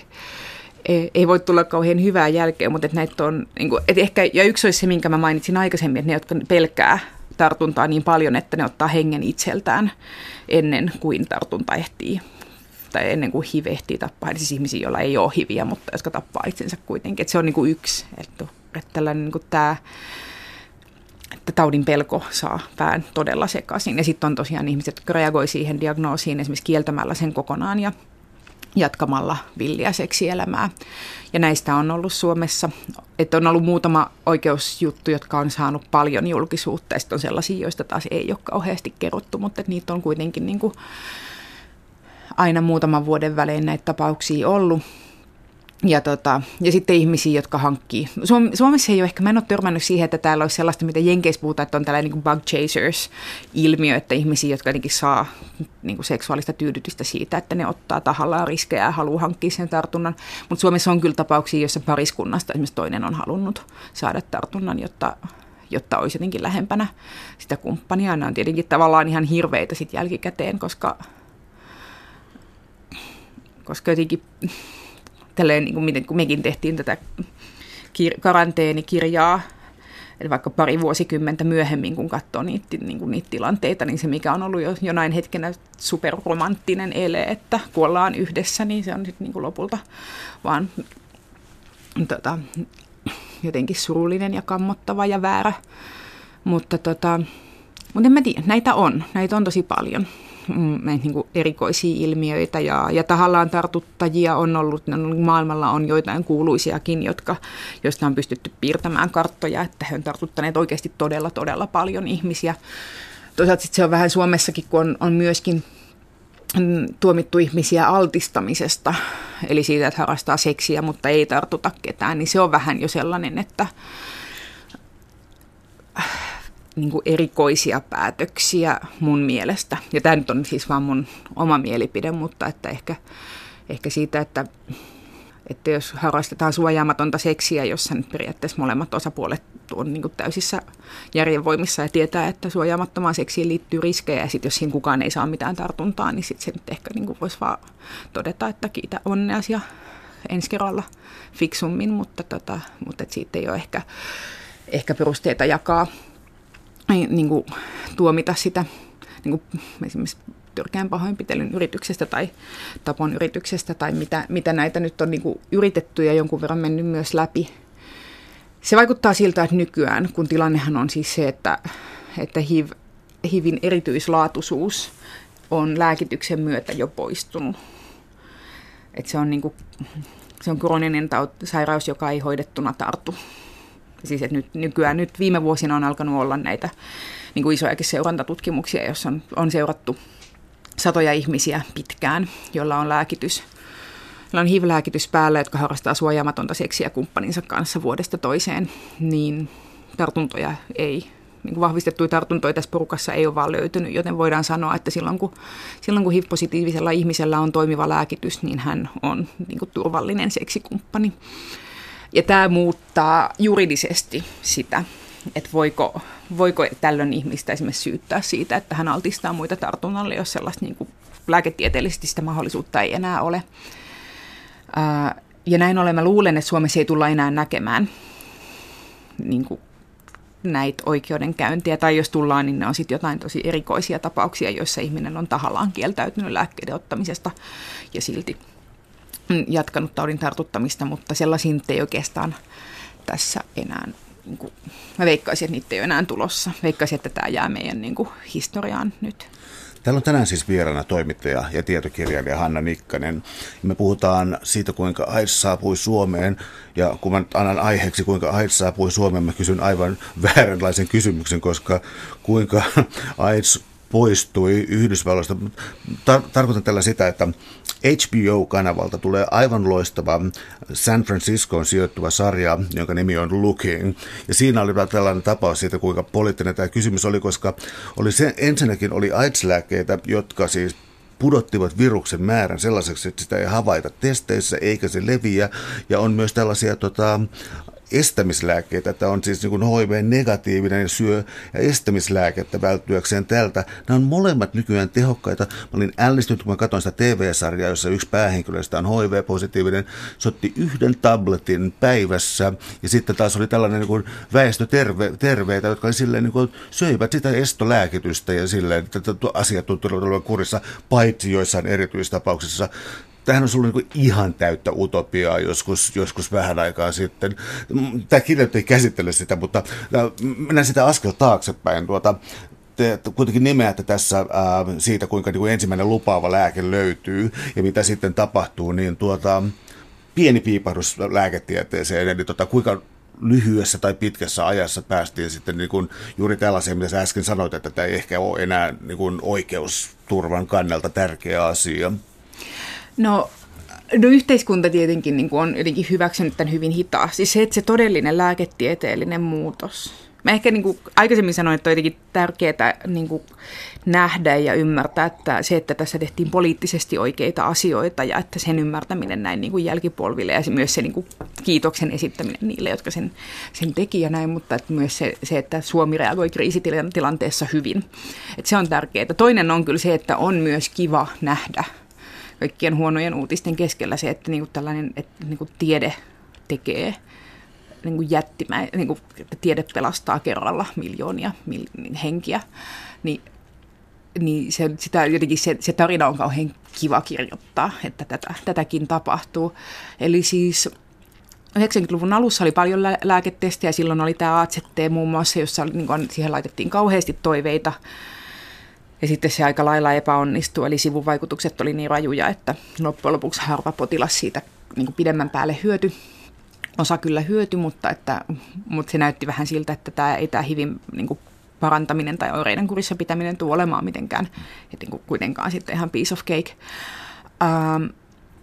ei, ei voi tulla kauhean hyvää jälkeä, mutta että näitä on, niin kuin, että ehkä, ja yksi olisi se, minkä mä mainitsin aikaisemmin, että ne, jotka pelkää tartuntaa niin paljon, että ne ottaa hengen itseltään ennen kuin tartunta ehtii tai ennen kuin HIV ehtii tappaa, eli siis ihmisiä, joilla ei ole HIViä, mutta jotka tappaa itsensä kuitenkin. Että se on niin kuin yksi, että, että tällainen niin kuin tämä että taudin pelko saa pään todella sekaisin. Ja sitten on tosiaan ihmiset, jotka reagoi siihen diagnoosiin esimerkiksi kieltämällä sen kokonaan ja jatkamalla villiä seksielämää. Ja näistä on ollut Suomessa, että on ollut muutama oikeusjuttu, jotka on saanut paljon julkisuutta, ja sitten on sellaisia, joista taas ei ole kauheasti kerrottu, mutta niitä on kuitenkin niin kuin aina muutaman vuoden välein näitä tapauksia ollut. Ja, tota, ja sitten ihmisiä, jotka hankkii. Suom- Suomessa ei ole ehkä, mä en ole törmännyt siihen, että täällä olisi sellaista, mitä Jenkeissä puhutaan, että on tällainen niin bug chasers-ilmiö, että ihmisiä, jotka jotenkin saa niin kuin seksuaalista tyydytystä siitä, että ne ottaa tahallaan riskejä ja haluaa hankkia sen tartunnan. Mutta Suomessa on kyllä tapauksia, joissa pariskunnasta esimerkiksi toinen on halunnut saada tartunnan, jotta, jotta olisi jotenkin lähempänä sitä kumppania. Nämä on tietenkin tavallaan ihan hirveitä sitten jälkikäteen, koska, koska jotenkin tälleen, niin kuin miten, kun mekin tehtiin tätä kir- karanteenikirjaa, eli vaikka pari vuosikymmentä myöhemmin, kun katsoo niitä, niin kuin niitä tilanteita, niin se mikä on ollut jo jonain hetkenä superromanttinen ele, että kuollaan yhdessä, niin se on sitten niin lopulta vaan tota, jotenkin surullinen ja kammottava ja väärä. Mutta, tota, mutta en mä tiedä, näitä on, näitä on tosi paljon niin kuin erikoisia ilmiöitä ja, ja tahallaan tartuttajia on ollut, maailmalla on joitain kuuluisiakin, jotka, joista on pystytty piirtämään karttoja, että he on tartuttaneet oikeasti todella, todella paljon ihmisiä. Toisaalta sit se on vähän Suomessakin, kun on, on myöskin mm, tuomittu ihmisiä altistamisesta, eli siitä, että harrastaa seksiä, mutta ei tartuta ketään, niin se on vähän jo sellainen, että niin kuin erikoisia päätöksiä mun mielestä. Ja tämä nyt on siis vaan mun oma mielipide, mutta että ehkä, ehkä siitä, että, että jos harrastetaan suojaamatonta seksiä, jossa nyt periaatteessa molemmat osapuolet on niin kuin täysissä järjenvoimissa ja tietää, että suojaamattomaan seksiin liittyy riskejä ja sitten jos siinä kukaan ei saa mitään tartuntaa, niin sitten se nyt ehkä niin kuin voisi vaan todeta, että kiitä onneasi ja ensi kerralla fiksummin, mutta, tota, mutta siitä ei ole ehkä, ehkä perusteita jakaa niin kuin, tuomita sitä niin kuin, esimerkiksi törkeän pahoinpitelyn yrityksestä tai tapon yrityksestä tai mitä, mitä näitä nyt on niin kuin, yritetty ja jonkun verran mennyt myös läpi. Se vaikuttaa siltä, että nykyään, kun tilannehan on siis se, että, että HIV, HIVin erityislaatuisuus on lääkityksen myötä jo poistunut. Että se on, niin kuin, se on krooninen taut, sairaus, joka ei hoidettuna tartu siis että nyt, nykyään nyt viime vuosina on alkanut olla näitä niin kuin isojakin seurantatutkimuksia, joissa on, on seurattu satoja ihmisiä pitkään, joilla on lääkitys, joilla on HIV-lääkitys päällä, jotka harrastaa suojaamatonta seksiä kumppaninsa kanssa vuodesta toiseen, niin tartuntoja ei niin kuin vahvistettuja tartuntoja tässä porukassa ei ole vaan löytynyt, joten voidaan sanoa, että silloin kun, silloin kun HIV-positiivisella ihmisellä on toimiva lääkitys, niin hän on niin kuin turvallinen seksikumppani. Ja tämä muuttaa juridisesti sitä, että voiko, voiko tällöin ihmistä esimerkiksi syyttää siitä, että hän altistaa muita tartunnalle, jos sellaista niin kuin lääketieteellisesti sitä mahdollisuutta ei enää ole. ja näin ollen mä luulen, että Suomessa ei tulla enää näkemään niin kuin näitä oikeudenkäyntiä, tai jos tullaan, niin ne on sitten jotain tosi erikoisia tapauksia, joissa ihminen on tahallaan kieltäytynyt lääkkeiden ottamisesta ja silti jatkanut taudin tartuttamista, mutta sellaisiin ei oikeastaan tässä enää, niin kuin, mä veikkaisin, että niitä ei ole enää tulossa. Veikkaisin, että tämä jää meidän niin kuin, historiaan nyt. Täällä on tänään siis vieraana toimittaja ja tietokirjailija Hanna Nikkanen. Me puhutaan siitä, kuinka AIDS saapui Suomeen. Ja kun mä annan aiheeksi, kuinka AIDS saapui Suomeen, mä kysyn aivan <laughs> vääränlaisen kysymyksen, koska kuinka <laughs> AIDS poistui Yhdysvalloista. Tar- tarkoitan tällä sitä, että HBO-kanavalta tulee aivan loistava San Franciscoon sijoittuva sarja, jonka nimi on Looking. Ja siinä oli tällainen tapaus siitä, kuinka poliittinen tämä kysymys oli, koska oli se, ensinnäkin oli AIDS-lääkkeitä, jotka siis pudottivat viruksen määrän sellaiseksi, että sitä ei havaita testeissä eikä se leviä. Ja on myös tällaisia tota, estämislääkkeitä. Tämä on siis niin HIV-negatiivinen syö ja estämislääkettä välttyäkseen tältä. Nämä on molemmat nykyään tehokkaita. Mä olin ällistynyt, kun mä katsoin sitä TV-sarjaa, jossa yksi päähenkilöistä on HIV-positiivinen. Se otti yhden tabletin päivässä ja sitten taas oli tällainen niin kuin väestöterveitä, jotka oli silleen, niin kuin, söivät sitä estolääkitystä ja silleen, että asiat tuntuvat kurissa, paitsi joissain erityistapauksissa tämähän on ollut niin ihan täyttä utopiaa joskus, joskus vähän aikaa sitten. Tämä kirja ei käsittele sitä, mutta mennään sitä askel taaksepäin. Tuota, te kuitenkin nimeätte tässä ää, siitä, kuinka niin kuin ensimmäinen lupaava lääke löytyy ja mitä sitten tapahtuu, niin tuota, pieni piipahdus lääketieteeseen, eli tuota, kuinka lyhyessä tai pitkässä ajassa päästiin sitten niin kuin juuri tällaiseen, mitä sä äsken sanoit, että tämä ei ehkä ole enää niin kuin oikeusturvan kannalta tärkeä asia. No No yhteiskunta tietenkin niin on jotenkin hyväksynyt tämän hyvin hitaasti. Se, että se todellinen lääketieteellinen muutos. Mä ehkä niin kuin aikaisemmin sanoin, että on jotenkin tärkeää niin kuin nähdä ja ymmärtää, että se, että tässä tehtiin poliittisesti oikeita asioita ja että sen ymmärtäminen näin niin kuin jälkipolville ja myös se niin kuin kiitoksen esittäminen niille, jotka sen, sen teki ja näin, mutta että myös se, se, että Suomi reagoi kriisitilanteessa hyvin. Että se on tärkeää. Toinen on kyllä se, että on myös kiva nähdä kaikkien huonojen uutisten keskellä se, että niinku tällainen että niinku tiede tekee niinku jättimä, niinku, että tiede pelastaa kerralla miljoonia mil, henkiä, niin, niin se, sitä, jotenkin se, se tarina on kauhean kiva kirjoittaa, että tätä, tätäkin tapahtuu. Eli siis 90-luvun alussa oli paljon lääketestejä, silloin oli tämä AZT muun muassa, jossa niin kuin, siihen laitettiin kauheasti toiveita ja sitten se aika lailla epäonnistui, eli sivuvaikutukset oli niin rajuja, että loppujen lopuksi harva potilas siitä niin kuin pidemmän päälle hyöty. Osa kyllä hyöty, mutta, että, mutta se näytti vähän siltä, että tämä ei tämä hivin niin kuin parantaminen tai oireiden kurissa pitäminen tule olemaan mitenkään, että niin kuin kuitenkaan sitten ihan piece of cake. Ähm,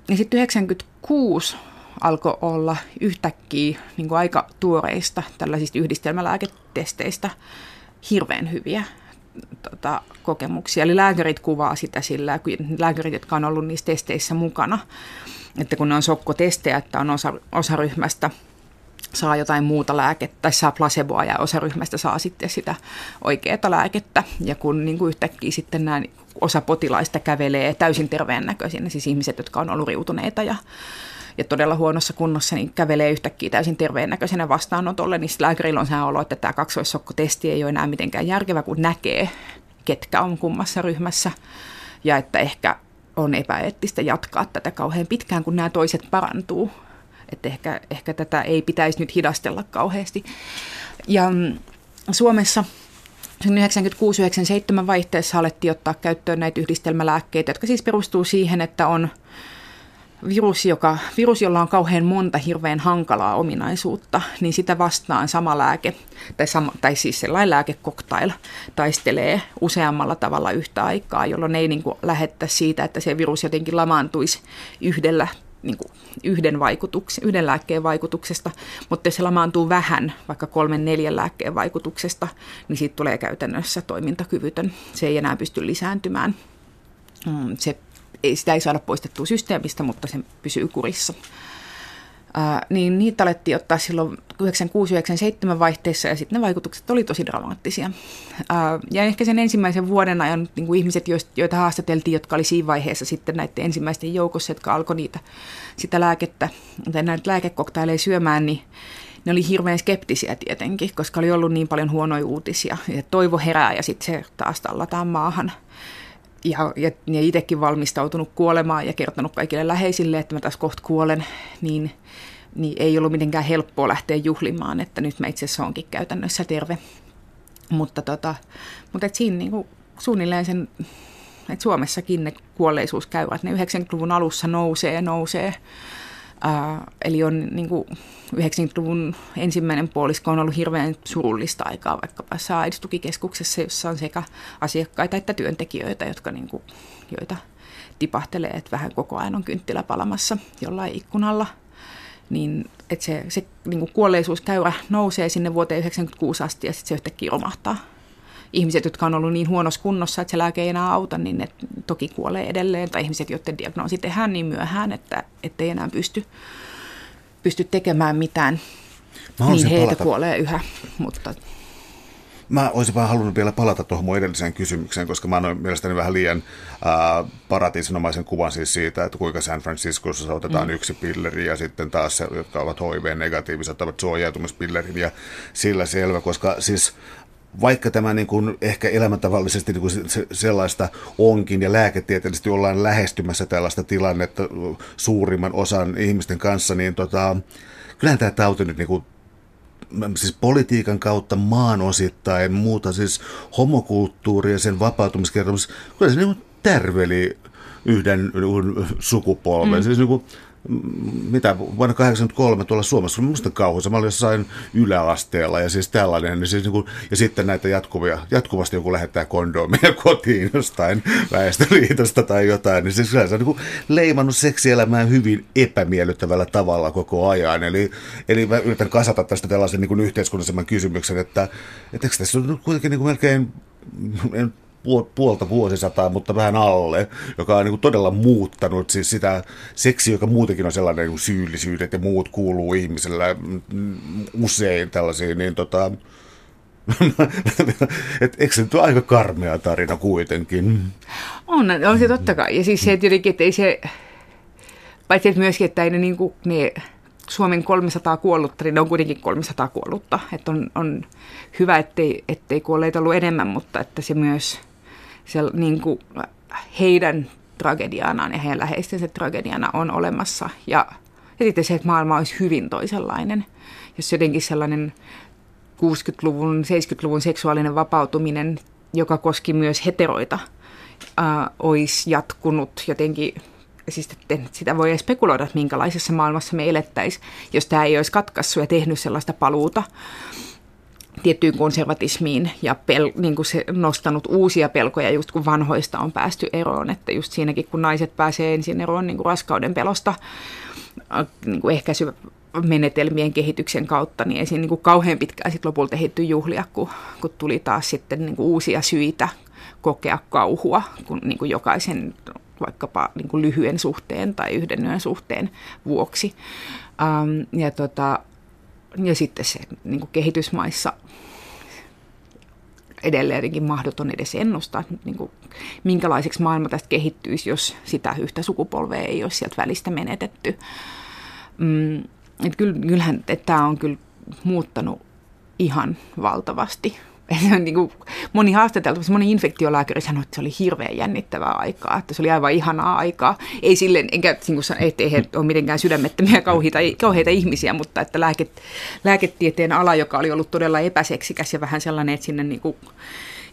ja sitten 96 alkoi olla yhtäkkiä niin kuin aika tuoreista tällaisista yhdistelmälääketesteistä hirveän hyviä tota, kokemuksia. Eli lääkärit kuvaa sitä sillä, lääkärit, jotka on ollut niissä testeissä mukana, että kun ne on sokkotestejä, että on osa, osa ryhmästä saa jotain muuta lääkettä tai saa placeboa ja osa ryhmästä saa sitten sitä oikeaa lääkettä. Ja kun niin kuin yhtäkkiä sitten nämä osa potilaista kävelee täysin terveen näköisinä, siis ihmiset, jotka on ollut riutuneita ja ja todella huonossa kunnossa, niin kävelee yhtäkkiä täysin terveen näköisenä vastaanotolle, niin lääkärillä on sehän olo, että tämä kaksoissokkotesti ei ole enää mitenkään järkevä, kun näkee, ketkä on kummassa ryhmässä, ja että ehkä on epäeettistä jatkaa tätä kauhean pitkään, kun nämä toiset parantuu. Että ehkä, ehkä tätä ei pitäisi nyt hidastella kauheasti. Ja mm, Suomessa 96-97 vaihteessa alettiin ottaa käyttöön näitä yhdistelmälääkkeitä, jotka siis perustuu siihen, että on virus, joka, virus, jolla on kauhean monta hirveän hankalaa ominaisuutta, niin sitä vastaan sama lääke, tai, sama, tai siis sellainen lääkekoktail, taistelee useammalla tavalla yhtä aikaa, jolloin ei niin kuin lähettäisi siitä, että se virus jotenkin lamaantuisi yhdellä niin kuin yhden, vaikutuks, yhden lääkkeen vaikutuksesta, mutta jos se lamaantuu vähän, vaikka kolmen neljän lääkkeen vaikutuksesta, niin siitä tulee käytännössä toimintakyvytön. Se ei enää pysty lisääntymään. Mm, se ei, sitä ei saada poistettua systeemistä, mutta se pysyy kurissa. Ää, niin niitä alettiin ottaa silloin 96-97 vaihteessa ja sitten ne vaikutukset oli tosi dramaattisia. Ää, ja ehkä sen ensimmäisen vuoden ajan niin kuin ihmiset, joita haastateltiin, jotka oli siinä vaiheessa sitten näiden ensimmäisten joukossa, jotka alkoi niitä, sitä lääkettä tai näitä lääkekoktaileja syömään, niin ne oli hirveän skeptisiä tietenkin, koska oli ollut niin paljon huonoja uutisia. Ja toivo herää ja sitten se taas tallataan maahan ja, ja, ja itsekin valmistautunut kuolemaan ja kertonut kaikille läheisille, että mä tässä kohta kuolen, niin, niin ei ollut mitenkään helppoa lähteä juhlimaan, että nyt mä itse asiassa onkin käytännössä terve. Mutta, tota, mutta et siinä niin kuin, suunnilleen sen että Suomessakin ne kuolleisuuskäyrät, ne 90-luvun alussa nousee ja nousee. Eli on niin kuin 90-luvun ensimmäinen puolisko on ollut hirveän surullista aikaa vaikkapa AIDS-tukikeskuksessa, jossa on sekä asiakkaita että työntekijöitä, jotka niin kuin, joita tipahtelee, että vähän koko ajan on kynttilä palamassa jollain ikkunalla. Niin, että se, se niin kuin kuolleisuuskäyrä nousee sinne vuoteen 1996 asti ja sitten se yhtäkkiä romahtaa ihmiset, jotka on ollut niin huonossa kunnossa, että se lääke ei enää auta, niin ne toki kuolee edelleen. Tai ihmiset, joiden diagnoosi tehdään niin myöhään, että ei enää pysty, pysty tekemään mitään. Niin heitä palata. kuolee yhä. Mutta Mä olisin vaan halunnut vielä palata tuohon mun edelliseen kysymykseen, koska mä annoin mielestäni vähän liian äh, paratiisinomaisen kuvan siis siitä, että kuinka San Franciscossa otetaan mm. yksi pilleri ja sitten taas se, jotka ovat HIV-negatiiviset, ovat suojautumispillerin ja sillä selvä, koska siis vaikka tämä niin kuin ehkä elämäntavallisesti niin kuin sellaista onkin ja lääketieteellisesti ollaan lähestymässä tällaista tilannetta suurimman osan ihmisten kanssa, niin tota, kyllähän tämä tauti nyt niin kuin siis politiikan kautta maan osittain muuta, siis homokulttuuri ja sen vapautumiskertomus, kyllä se niin tärveli yhden sukupolven. Mm. Siis niin kuin, mitä vuonna 1983 tuolla Suomessa oli musta kauhuisa. Mä olin jossain yläasteella ja siis tällainen. Niin siis niin kuin, ja sitten näitä jatkuvia, jatkuvasti joku lähettää kondomia <laughs> kotiin jostain väestöliitosta tai jotain. Niin siis se on niin kuin leimannut seksielämään hyvin epämiellyttävällä tavalla koko ajan. Eli, eli mä yritän kasata tästä tällaisen niin yhteiskunnallisemman kysymyksen, että, että eikö tässä on kuitenkin niin kuin melkein en puolta vuosisataa, mutta vähän alle, joka on niin kuin todella muuttanut siis sitä seksiä, joka muutenkin on sellainen niin syyllisyydet ja muut kuuluu ihmisellä usein tällaisiin, niin tota, <laughs> et, eikö se nyt ole aika karmea tarina kuitenkin? On, on se totta kai. Ja siis se, että jotenkin, että ei se, paitsi että myöskin, että ei ne, niin kuin, ne Suomen 300 kuollutta, niin ne on kuitenkin 300 kuollutta. Että on, on hyvä, ettei, ettei kuolleita ollut enemmän, mutta että se myös – se, niin kuin heidän tragedianaan ja heidän läheistensä tragediana on olemassa. Ja, ja sitten se, että maailma olisi hyvin toisenlainen. Jos jotenkin sellainen 60-luvun, 70-luvun seksuaalinen vapautuminen, joka koski myös heteroita, ää, olisi jatkunut jotenkin siis sitä voi spekuloida, että minkälaisessa maailmassa me elettäisiin, jos tämä ei olisi katkaissut ja tehnyt sellaista paluuta tiettyyn konservatismiin ja pel, niin kuin se nostanut uusia pelkoja just kun vanhoista on päästy eroon. Että just siinäkin kun naiset pääsee ensin eroon niin kuin raskauden pelosta äh, niin kuin ehkäisymenetelmien kehityksen kautta, niin ei siinä niin kuin kauhean pitkään sit lopulta ehditty juhlia, kun, kun tuli taas sitten niin kuin uusia syitä kokea kauhua, kun niin kuin jokaisen vaikkapa niin kuin lyhyen suhteen tai yhden yön suhteen vuoksi. Ähm, ja tota, ja sitten se niin kuin kehitysmaissa edelleen mahdoton edes ennustaa, niin kuin, minkälaiseksi maailma tästä kehittyisi, jos sitä yhtä sukupolvea ei olisi sieltä välistä menetetty. Mm, et kyllähän tämä on kyllä muuttanut ihan valtavasti <laughs> se on niin kuin, moni haastateltu, moni infektiolääkäri sanoi, että se oli hirveän jännittävää aikaa, että se oli aivan ihanaa aikaa. Ei silleen, enkä niin kuin ettei he ole mitenkään sydämettömiä kauheita, kauheita ihmisiä, mutta että lääke, lääketieteen ala, joka oli ollut todella epäseksikäs ja vähän sellainen, että sinne niin kuin,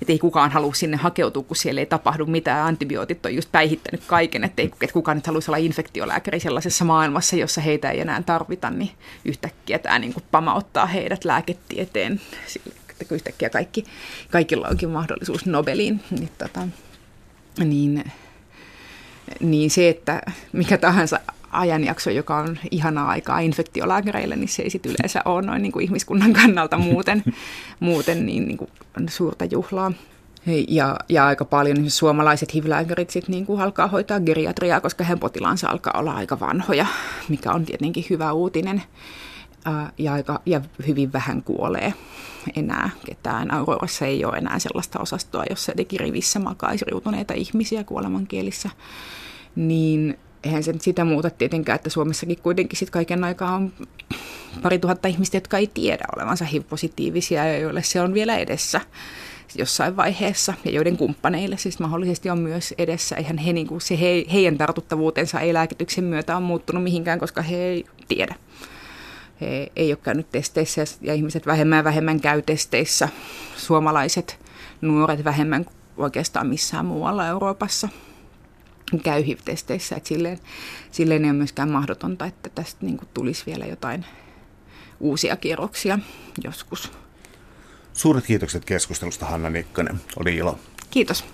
että ei kukaan halua sinne hakeutua, kun siellä ei tapahdu mitään. Antibiootit on just päihittänyt kaiken, että, ei, että kukaan nyt haluaisi olla infektiolääkäri sellaisessa maailmassa, jossa heitä ei enää tarvita, niin yhtäkkiä tämä niin kuin pamauttaa heidät lääketieteen että yhtäkkiä kaikki, kaikilla onkin mahdollisuus Nobeliin. Niin, tota, niin, niin se, että mikä tahansa ajanjakso, joka on ihanaa aikaa infektiolääkäreille, niin se ei sitten yleensä ole noin niin kuin ihmiskunnan kannalta muuten, <laughs> muuten niin, niin kuin suurta juhlaa. Ja, ja aika paljon niin suomalaiset HIV-lääkärit sit niin kuin alkaa hoitaa geriatriaa, koska heidän potilaansa alkaa olla aika vanhoja, mikä on tietenkin hyvä uutinen. Ja, aika, ja hyvin vähän kuolee enää ketään. Aurorassa ei ole enää sellaista osastoa, jossa jotenkin rivissä makaisi riutuneita ihmisiä kuolemankielissä. Niin eihän se sitä muuta tietenkään, että Suomessakin kuitenkin sit kaiken aikaa on pari tuhatta ihmistä, jotka ei tiedä olevansa HIV-positiivisia ja joille se on vielä edessä jossain vaiheessa ja joiden kumppaneille siis mahdollisesti on myös edessä. Eihän he, niin kuin se he, heidän tartuttavuutensa ei lääkityksen myötä ole muuttunut mihinkään, koska he ei tiedä he ei ole käynyt testeissä ja ihmiset vähemmän ja vähemmän käy testeissä. Suomalaiset nuoret vähemmän oikeastaan missään muualla Euroopassa käy HIV-testeissä. Että silleen, silleen ei ole myöskään mahdotonta, että tästä niin kuin tulisi vielä jotain uusia kierroksia joskus. Suuret kiitokset keskustelusta Hanna Nikkonen. Oli ilo. Kiitos.